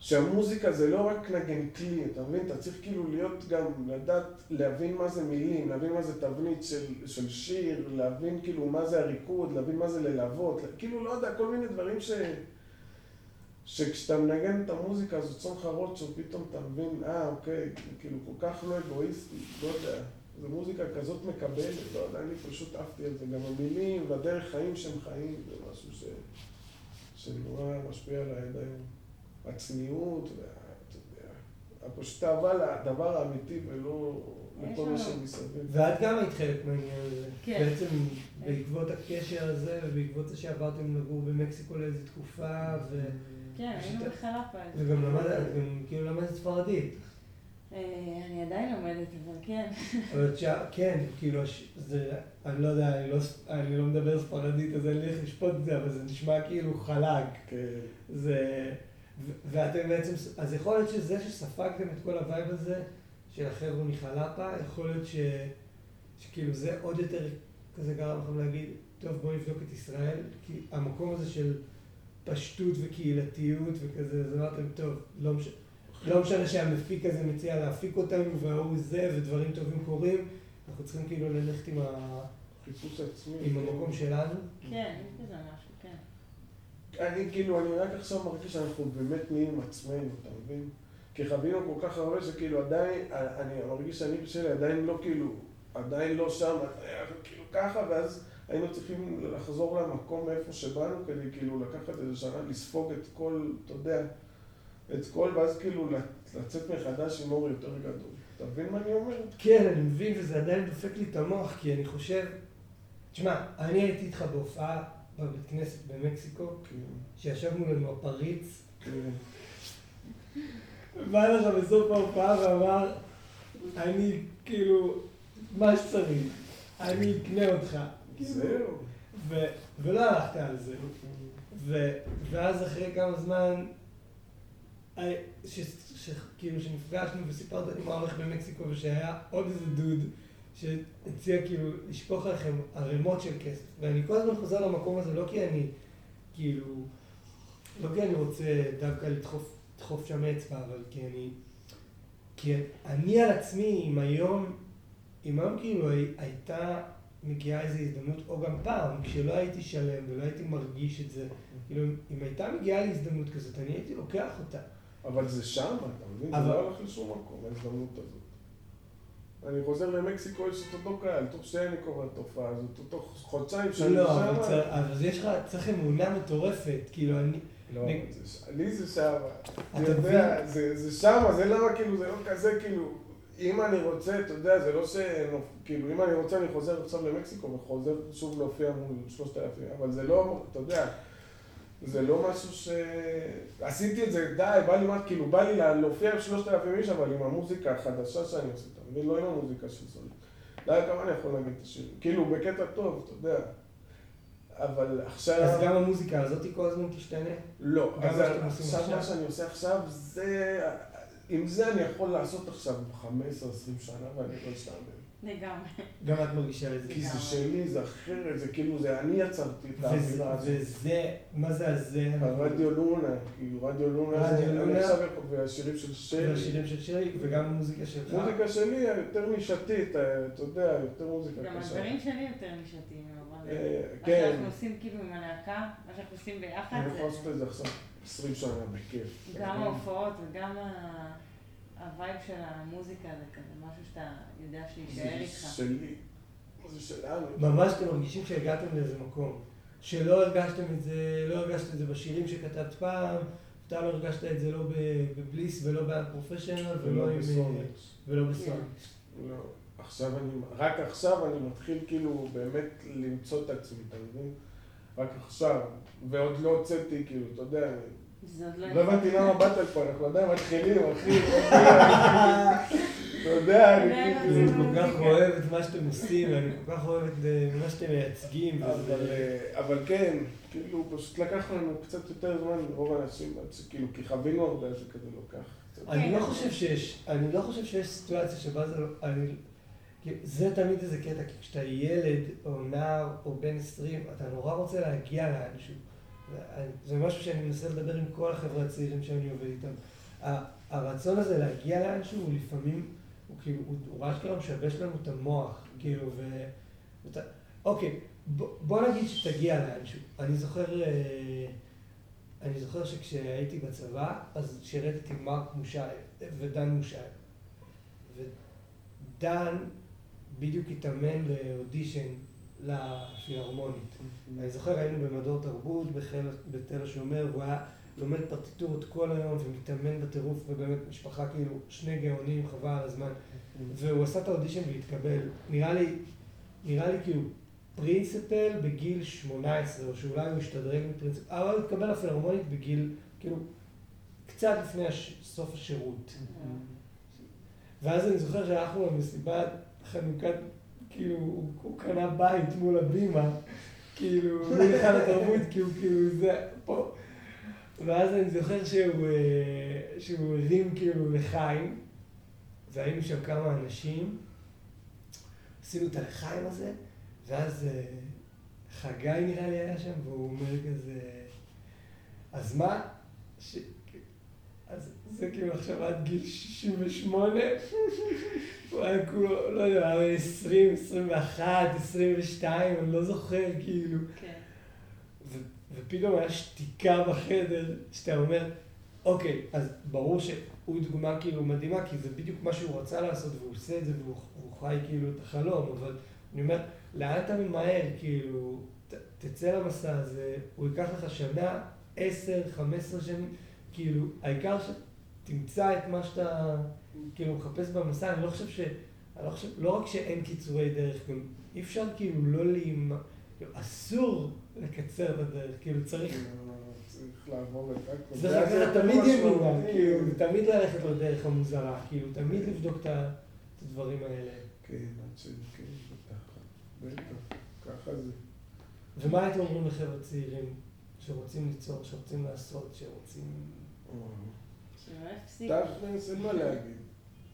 שהמוזיקה זה לא רק נגן כלי, אתה מבין? אתה צריך כאילו להיות גם, לדעת, להבין מה זה מילים, להבין מה זה תבנית של, של שיר, להבין כאילו מה זה הריקוד, להבין מה זה ללוות, כאילו, לא יודע, כל מיני דברים ש... שכשאתה מנגן את המוזיקה הזאת, צאן חרוט, שפתאום אתה מבין, אה, אוקיי, כאילו, כל כך לא אגואיסטי, לא יודע. זו מוזיקה כזאת מקבלת, לא יודע, אני פשוט עפתי על זה. גם המילים והדרך חיים שהם חיים, זה משהו ש... שנורא משפיע עליי עד היום. הצניעות, פשוט אהבה לדבר האמיתי ולא לכל מה שמסביב. ואת גם היית חלק מהעניין הזה. כן. בעצם בעקבות הקשר הזה, ובעקבות זה שעברתם לגור במקסיקו לאיזו תקופה, ו... כן, היינו בחלפה. וגם למדת, גם כאילו למדת ספרדית. אה, אני עדיין לומדת, אבל כן. אבל. כן, כאילו, זה, אני לא יודע, אני לא, אני לא מדבר ספרדית, אז אין לי איך לשפוט את זה, אבל זה נשמע כאילו חלק. כן. זה... ואתם בעצם, אז יכול להיות שזה שספגתם את כל ה vibe הזה של החבר'ה מחלפה, יכול להיות ש... שכאילו זה עוד יותר כזה גרם לכם להגיד, טוב בואו נבדוק את ישראל, כי המקום הזה של פשטות וקהילתיות וכזה, אז אמרתם, טוב, לא, מש... לא משנה שהמפיק הזה מציע להפיק אותנו וההוא זה ודברים טובים קורים, אנחנו צריכים כאילו ללכת עם, ה... חיפוש עצמי. עם המקום שלנו. כן, יש בזה משהו, כן. אני כאילו, אני רק עכשיו מרגיש שאנחנו באמת נהיים עצמנו, אתה מבין? כי חווינו כל כך הרבה שכאילו עדיין, אני מרגיש שאני ושלי עדיין לא כאילו, עדיין לא שם, כאילו ככה, ואז היינו צריכים לחזור למקום מאיפה שבאנו כדי כאילו לקחת איזה שנה, לספוג את כל, אתה יודע, את כל, ואז כאילו לצאת מחדש עם אור יותר גדול. אתה מבין מה אני אומר? כן, אני מבין, וזה עדיין דופק לי את המוח, כי אני חושב... תשמע, אני הייתי איתך בהופעה בבית כנסת במקסיקו, שישבנו לנו הפריץ. בא לך בסוף ההופעה ואמר, אני כאילו, מה שצריך, אני אקנה אותך. זהו. ולא הלכת על זה. ואז אחרי כמה זמן, אה, כאילו שנפגשנו וסיפרת לי מה הולך במקסיקו ושהיה עוד איזה דוד שהציע כאילו לשפוך לכם ערימות של כסף. ואני כל הזמן חוזר למקום הזה לא כי אני כאילו, לא כי אני רוצה דווקא לדחוף, לדחוף שם אצבע, אבל כי אני, כי אני על עצמי, אם היום, אם היום כאילו הי- הייתה מגיעה איזו הזדמנות, או גם פעם, כשלא הייתי שלם ולא הייתי מרגיש את זה, כאילו, אם הייתה מגיעה לי הזדמנות כזאת, אני הייתי לוקח אותה. אבל זה שם, אתה מבין? זה אבל- לא הולך לשום מקום, ההזדמנות הזאת. אני חוזר למקסיקו, יש את אותו קהל, תוך שנייה אני קורא את התופעה הזאת, תוך חודשיים שאני לא, שם. צריך- אבל יש לך, צריך אמונה מטורפת, כאילו, אני... לא, אני- זה לי זה שם. אתה אתה יודע, זה זה שם, זה לא כאילו, זה לא כזה כאילו, אם אני רוצה, אתה יודע, זה לא ש... כאילו, אם אני רוצה, אני חוזר עכשיו למקסיקו וחוזר שוב להופיע מול שלושת אלפים, אבל זה לא, אתה יודע, זה לא משהו ש... עשיתי את זה, די, בא לי מה, כאילו, בא לי לה- להופיע עם שלושת אלפים איש, אבל עם המוזיקה החדשה שאני עושה, אתה מבין? לא עם המוזיקה של סוליד. די, כמה אני יכול להגיד את השיר? כאילו, בקטע טוב, אתה יודע. אבל עכשיו... אז גם המוזיקה הזאת כל הזמן תשתנה? לא, אז עכשיו? מה שאני עושה עכשיו, זה... עם זה אני יכול לעשות עכשיו 15-20 שנה ואני לא אשתעמם. לגמרי. גם את מרגישה את זה. כי זה. שלי, זה אחרת, זה כאילו, זה אני יצרתי את האווירה הזאת. וזה, מה זה הזה? הרדיו לונה, כאילו רדיו לונה, אני. עכשיו והשירים של שלי. והשירים של שרי, וגם המוזיקה שלך. מוזיקה שלי יותר נישתית, אה, אתה יודע, יותר מוזיקה גם קשה. הדברים שלי יותר נישתיים, אבל... אה, מה כן, שאנחנו עושים כאילו עם הלהקה, מה שאנחנו עושים ביחד, אני יכול לעשות זה את זה עכשיו 20 שנה בכיף. גם ההופעות וגם ה- ה vibe של המוזיקה זה כזה משהו שאתה יודע שיישאר זה איתך. שלי, זה שלנו. ממש אתם מרגישים שהגעתם לאיזה מקום. שלא הרגשתם את זה, לא הרגשת את זה בשירים שכתבת פעם, אתה לא הרגשת את זה לא בבליס ולא באנפרופשיונל ולא. בסוניקס. ולא בסוניקס. לא. עכשיו אני, רק עכשיו אני מתחיל כאילו באמת למצוא את עצמי, אתה מבין? רק עכשיו, ועוד לא הוצאתי, כאילו, אתה יודע, זה לא... לא הבנתי למה באת לפה, אנחנו עדיין מתחילים, אחי, <laughs> אתה יודע, אני אני כאילו... כל כך אוהב את מה שאתם עושים, ואני כל כך אוהב את אה, מה שאתם מייצגים. אבל, אה, אבל כן, כאילו, פשוט לקח לנו קצת יותר זמן, רוב האנשים, עד שכאילו, כי חווינו הרבה, זה כזה לוקח. קצת. אני לא חושב שיש, אני לא חושב שיש סיטואציה שבה זה לא, אני, זה תמיד איזה קטע, כי כשאתה ילד או נער או בן 20, אתה נורא רוצה להגיע לאנשהו. זה משהו שאני מנסה לדבר עם כל החבר'ה הצעירים שאני עובד איתם. הרצון הזה להגיע לאנשהו הוא לפעמים, הוא כאילו, הוא, הוא אשכרה משבש לנו את המוח, כאילו, ו... אוקיי, בוא, נגיד שתגיע לאנשהו. אני זוכר, אה, אני זוכר שכשהייתי בצבא, אז שירתתי מרק מושייב ודן מושייב. ודן בדיוק התאמן לאודישן לפילהרמונית. אני זוכר, היינו במדור תרבות בתל השומר, והוא היה לומד פרטיטורות כל היום ומתאמן בטירוף, ובאמת משפחה כאילו, שני גאונים, חבל על הזמן. והוא עשה את האודישן והתקבל. נראה לי, נראה לי כאילו פרינסיפל בגיל 18, או שאולי הוא השתדרג מפרינסיפל, אבל הוא התקבל לפילהרמונית בגיל, כאילו, קצת לפני הש... סוף השירות. ואז אני זוכר שהלכנו למסיבת חנוכת, כאילו, הוא, הוא קנה בית מול הבימה, כאילו, מול היכל התרבות, כי הוא כאילו, זה, פה. ואז אני זוכר שהוא, אה, שהוא הרים כאילו לחיים, והיינו שם כמה אנשים, עשינו את הלחיים הזה, ואז אה, חגי נראה לי היה שם, והוא אומר כזה, אז מה? ש... זה כאילו עכשיו עד גיל 68, הוא היה כולו, לא יודע, היה 20, 21, 22, אני לא זוכר, כאילו. כן. ופתאום היה שתיקה בחדר, שאתה אומר, אוקיי, אז ברור שהוא דוגמה כאילו מדהימה, כי זה בדיוק מה שהוא רצה לעשות, והוא עושה את זה, והוא, חי כאילו את החלום, אבל אני אומר, לאן אתה ממהר, כאילו, ת, תצא למסע הזה, הוא ייקח לך שנה, עשר, חמש עשרה שנים, כאילו, העיקר שתמצא את מה שאתה כאילו מחפש במסע, אני לא חושב ש... אני לא חושב, לא רק שאין קיצורי דרך, גם אי אפשר כאילו לא להימ... אסור לקצר את הדרך, כאילו צריך... צריך לעבור את הכל. צריך לקחת תמיד ימינה. כאילו, תמיד ללכת לדרך המוזרה, כאילו, תמיד לבדוק את הדברים האלה. כן, עד ש... כן, בטח. בטח. ככה זה. ומה הייתם אומרים לחבר'ה צעירים שרוצים ליצור, שרוצים לעשות, שרוצים... תכלס, אין מה להגיד.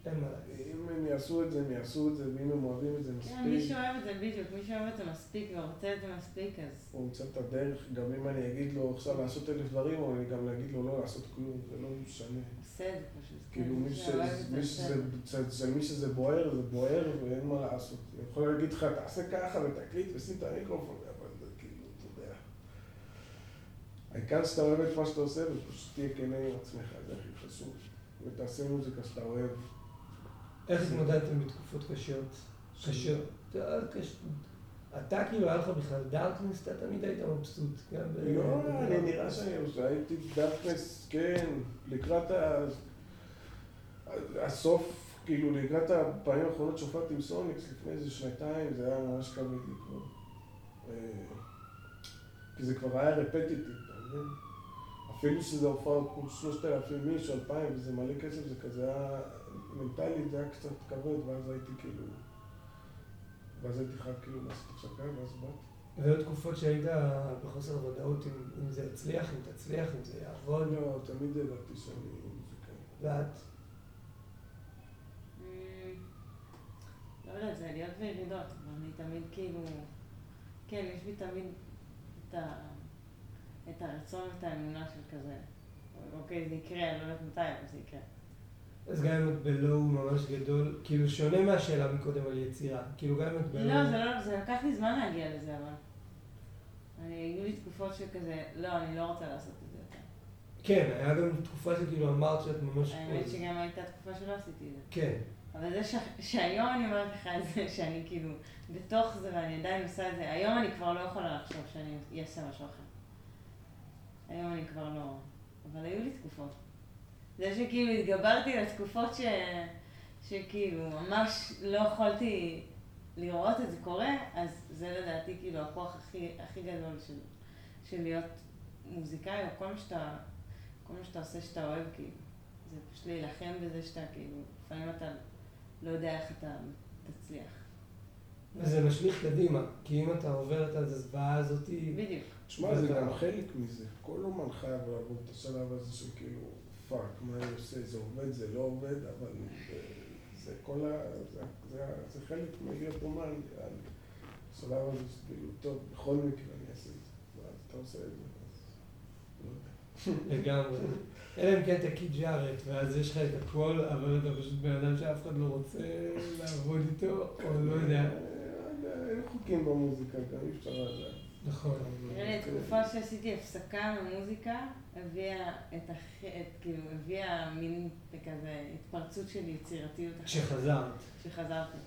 אין מה להגיד. אם הם יעשו את זה, הם יעשו את זה, ואם הם אוהבים את זה כן, מי מספיק, שאוהב את זה בדיוק, מי שאוהב את זה מספיק ורוצה את זה מספיק, אז הוא ימצא את הדרך. גם אם אני אגיד לו עכשיו לעשות אלף דברים, או אני גם אגיד לו לא לעשות כלום, זה לא משנה. זה פשוט. כאילו, כן, מי זה, מי. שזה- זה- מי שזה בוער, זה בוער, ואין מה לעשות. אני יכול להגיד לך, תעשה ככה ותקליט ושים את המיקרופון, אבל זה כאילו, אתה יודע. העיקר שאתה אוהב את מה שאתה עושה, ופשוט תהיה כן עם עצמך, זה הכי חשוב. ותעשה מוזיקה שאתה אוהב. איך התמודדתם בתקופות קשות? קשות. אתה כאילו, היה לך בכלל דארקנס, אתה תמיד היית מבסוט. ב- לא, אני נראה שאני הייתי דארקנס, כן, לקראת הסוף, כאילו לקראת הפעמים האחרונות שהופעתי עם סוניקס לפני איזה שנתיים, זה היה ממש כבד לי כבר. אה, כי זה כבר היה רפטיטיב, אתה מבין? אפילו שזה הופעות כמו שלושת אלפים איש, אלפיים, וזה מלא כסף, זה כזה היה, מנטלית זה היה קצת כבד, ואז הייתי כאילו, ואז הייתי חייב כאילו לעשות הפסקה, ואז באתי. והיו תקופות שהיית בחוסר ודאות אם, אם זה יצליח, אם תצליח, אם זה יעבוד, לא, תמיד ידעתי שאני מוזיקאי. ואת, אמ, לא יודעת, זה עליות וירידות, אבל אני תמיד כאילו, כן, יש בי תמיד את, ה, את הרצון ואת האמונה של כזה, אוקיי, זה יקרה, אני לא יודעת מתי, אבל זה יקרה. אז גם אם את בלואו ממש גדול, כאילו שונה מהשאלה מקודם על יצירה, כאילו גם אם את בלואו... לא, זה לא, זה לקח לי זמן להגיע לזה, אבל. אני, היו לי תקופות שכזה, לא, אני לא רוצה לעשות את זה יותר. כן, היה גם תקופה שכאילו אמרת שאת ממש... האמת שגם הייתה תקופה שלא עשיתי את זה. כן. אבל זה ש... שהיום אני אומרת לך את זה, שאני כאילו בתוך זה ואני עדיין עושה את זה, היום אני כבר לא יכולה לחשוב שאני אעשה משהו אחר. היום אני כבר לא... אבל היו לי תקופות. זה שכאילו התגברתי על תקופות ש... שכאילו ממש לא יכולתי לראות את זה קורה, אז זה לדעתי כאילו הכוח הכי, הכי גדול של, של להיות מוזיקאי, או כל מה שאתה, כל מה שאתה עושה שאתה אוהב, כאילו. זה פשוט להילחם בזה שאתה כאילו, לפעמים אתה לא יודע איך אתה תצליח. וזה משליך קדימה, כי אם אתה עובר את הזוועה הזאתי... בדיוק. תשמע, זה גם חלק מזה. כל אומן חייב לעבור את השלב הזה של כאילו, fuck, מה אני עושה? זה עובד, זה לא עובד, אבל זה, כל ה... זה, זה, זה חלק מלהיות אומן. השלב הזה שכאילו, טוב, בכל מקרה אני אעשה את זה. ואז אתה עושה את זה, אז לא יודע. לגמרי. אלא אם כן אתה קית' ג'ארט, ואז יש לך את הכל, אבל אתה פשוט בן אדם שאף אחד לא רוצה לעבוד איתו, או לא יודע. אין חוקים במוזיקה, גם אי אפשר לדעת. נכון. נראה לי התקופה שעשיתי הפסקה ממוזיקה, הביאה את. את כאילו, הביאה מין כזה התפרצות של יצירתיות. כשחזרת. כשחזרתי.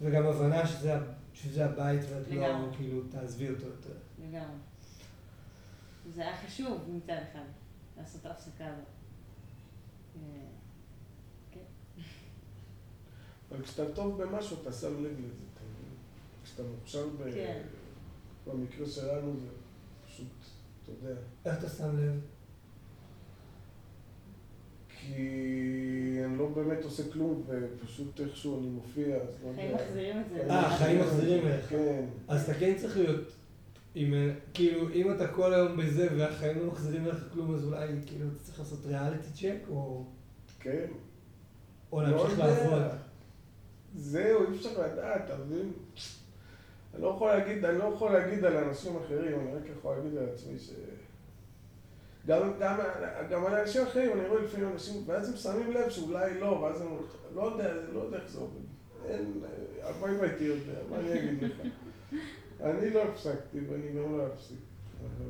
וגם הבנה שזה, שזה הבית ואת לא. כאילו, תעזבי אותו יותר. לגמרי. זה היה חשוב מצד אחד, לעשות את ההפסקה הזאת. אה, אבל כשאתה טוב במשהו, אתה שם לב לזה? כשאתה מוכשר ב... כן. במקרה שלנו זה פשוט, אתה יודע. איך אתה שם לב? כי אני לא באמת עושה כלום, ופשוט איכשהו אני מופיע, אז לא החיים יודע. מחזירים את זה. אה, החיים מחזירים אליך. כן. אז אתה כן צריך להיות, עם, כאילו, אם אתה כל היום בזה והחיים לא מחזירים לך כלום, אז אולי כאילו אתה צריך לעשות ריאליטי צ'ק, או, כן. או לא להמשיך. לעבוד. זהו, אי אפשר לדעת, אתה מבין? אני לא יכול להגיד, אני לא יכול להגיד על אנשים אחרים, אני רק יכול להגיד על עצמי ש... גם, גם, גם על אנשים אחרים, אני רואה לפעמים אנשים, ואז הם שמים לב שאולי לא, ואז הם לא יודע, לא יודע איך זה עובד. אין, הלוואי והייתי יודע, מה אני אגיד לך? אני לא הפסקתי ואני גם לא אפסיק. אבל,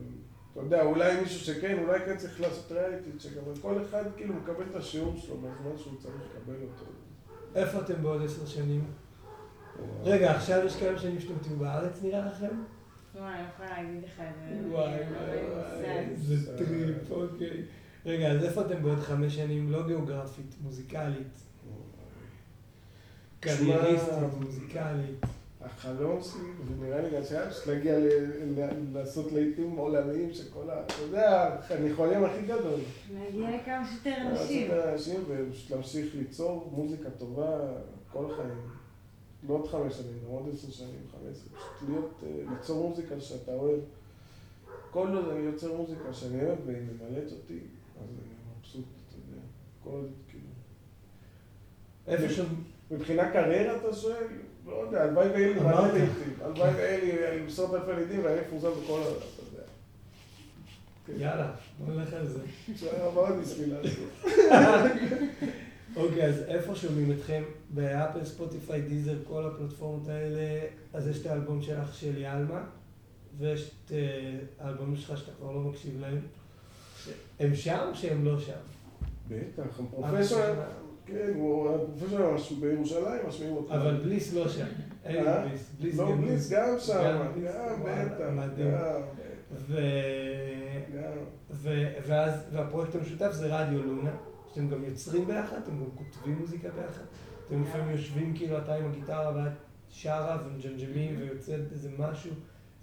אתה יודע, אולי מישהו שכן, אולי כן צריך לעשות ריאליטי אבל כל אחד כאילו מקבל את השיעור שלו בזמן שהוא צריך לקבל אותו. איפה אתם בעוד עשר שנים? רגע, עכשיו יש כמה שנים שאתם תהיו בארץ נראה לכם? וואי, אני לא יכולה להגיד לך את זה. וואי וואי. זה trip, אוקיי. רגע, אז איפה אתם בעוד חמש שנים? לא גיאוגרפית, מוזיקלית. קרייריסטית, מוזיקלית. החלום שלי, ונראה לי גם פשוט להגיע לעשות לעיתים עולמיים שכל ה... אתה יודע, אני חולם הכי גדול. להגיע לכמה שיותר לעשות אנשים. לאנשים ופשוט להמשיך ליצור מוזיקה טובה כל החיים. בעוד חמש שנים, עוד עשר שנים, חמש עשרה, פשוט להיות, אה, ליצור מוזיקה שאתה אוהב. כל עוד אני יוצר מוזיקה שאני אוהב והיא ממלאת אותי, אז אני מבסוט, אתה יודע. כל עוד, כאילו... איפה שם... מבחינה קריירה אתה שואל? לא יודע, הלוואי ויהיה לי אמרת. מלא לעיתים. הלוואי ויהיה לי עשרות אלפי לידים ואני מפורסם בכל ה... אתה יודע. יאללה, בוא נלך על זה. שהיה מאוד בשביל לעשות. <laughs> אוקיי, אז איפה שומעים אתכם? באפל, ספוטיפיי, דיזר, כל הפלטפורמות האלה, אז יש את האלבום שלך שלי עלמה, ויש את אה, האלבומים שלך שאתה כבר לא מקשיב להם. הם שם או שהם לא שם? בטח, הפרופסור, כן, הוא הפרופסור משהו בירושלים, משמיעים אותו. אבל בליס לא שם. אין אה? בליס. בליס לא, גם בליס גם שם, גם בליס, גם וואלה, בטח, מדהים. ואז, והפרויקט המשותף זה רדיו לונה, שאתם גם יוצרים ביחד, אתם גם כותבים מוזיקה ביחד. אתם לפעמים יושבים כאילו אתה עם הגיטרה ואת שרה ומג'נג'מים ויוצאת איזה משהו,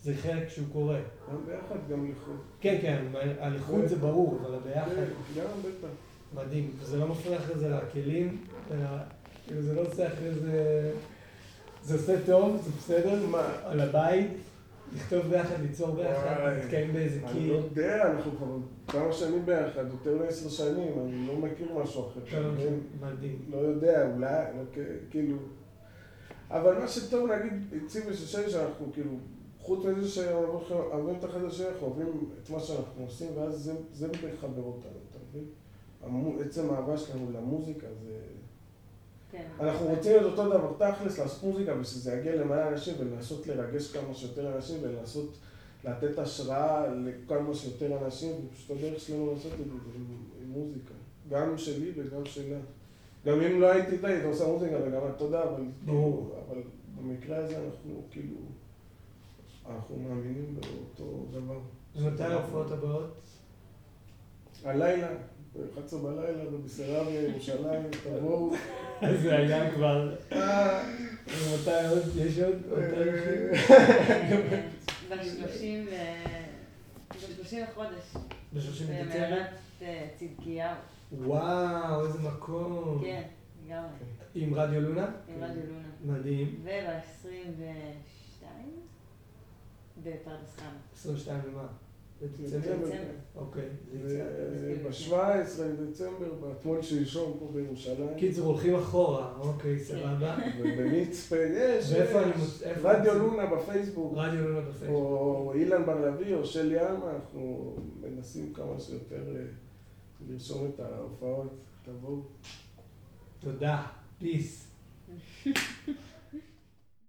זה חלק שהוא קורה. גם ביחד, גם לחוד. כן, כן, הליכוד זה ברור, אבל הביחד כן, גם בטח. מדהים. זה לא מפריע אחרי זה לכלים, כאילו זה לא עושה אחרי זה... זה עושה טוב, זה בסדר? על הבית, לכתוב ביחד, ליצור ביחד, להתקיים באיזה אני לא קיר. יודע, אנחנו כבר כמה שנים ביחד, יותר מעשר שנים, אני לא מכיר משהו אחר. לא? מדהים. לא יודע, אולי, כ- כאילו... אבל מה שטוב להגיד, אצלי ושושי, שאנחנו כאילו, חוץ מזה שאנחנו אוהבים את השני, אנחנו אוהבים את מה שאנחנו עושים, ואז זה, מחבר אותנו, אתה מבין? עצם האהבה שלנו למוזיקה זה... כן. אנחנו רוצים את אותו דבר תכלס, לעשות מוזיקה ושזה יגיע למלא אנשים ולנסות לרגש כמה שיותר אנשים ולנסות לתת השראה לכמה שיותר אנשים, ופשוט הדרך שלנו לעשות את זה עם, מוזיקה. גם שלי וגם שלה. גם אם לא הייתי איתה, הייתי עושה מוזיקה וגם אתה יודע, אבל, ברור. אבל במקרה הזה אנחנו כאילו, אנחנו מאמינים באותו דבר. ומתי ההופעות הבאות? הלילה, ב-11 בלילה, בביסרביה, ירושלים, תבואו. זה היה כבר... אה, ומתי עוד? יש עוד? עוד תאריכים? בשלושים בשלושים לחודש. ב-30 בדצמבר? במערת אה, צדקיהו. וואו, איזה מקום. כן, לגמרי. עם רדיו לונה? עם רדיו לונה. מדהים. וב-22 בפרדס חנה. 22 למה? דצמבר. בדצמבר? אוקיי, זה יצא. ב-17 לדצמבר, באתמול שלשום פה בירושלים. קיצור, הולכים אחורה, אוקיי, סבבה. ובמצפה יש, רדיו? לונה בפייסבוק, רדיו לונה בפייסבוק. או אילן בר לביא או שלי עלמה, אנחנו מנסים כמה שיותר אה, לרשום את ההופעות, תבואו. תודה. פיס. <laughs>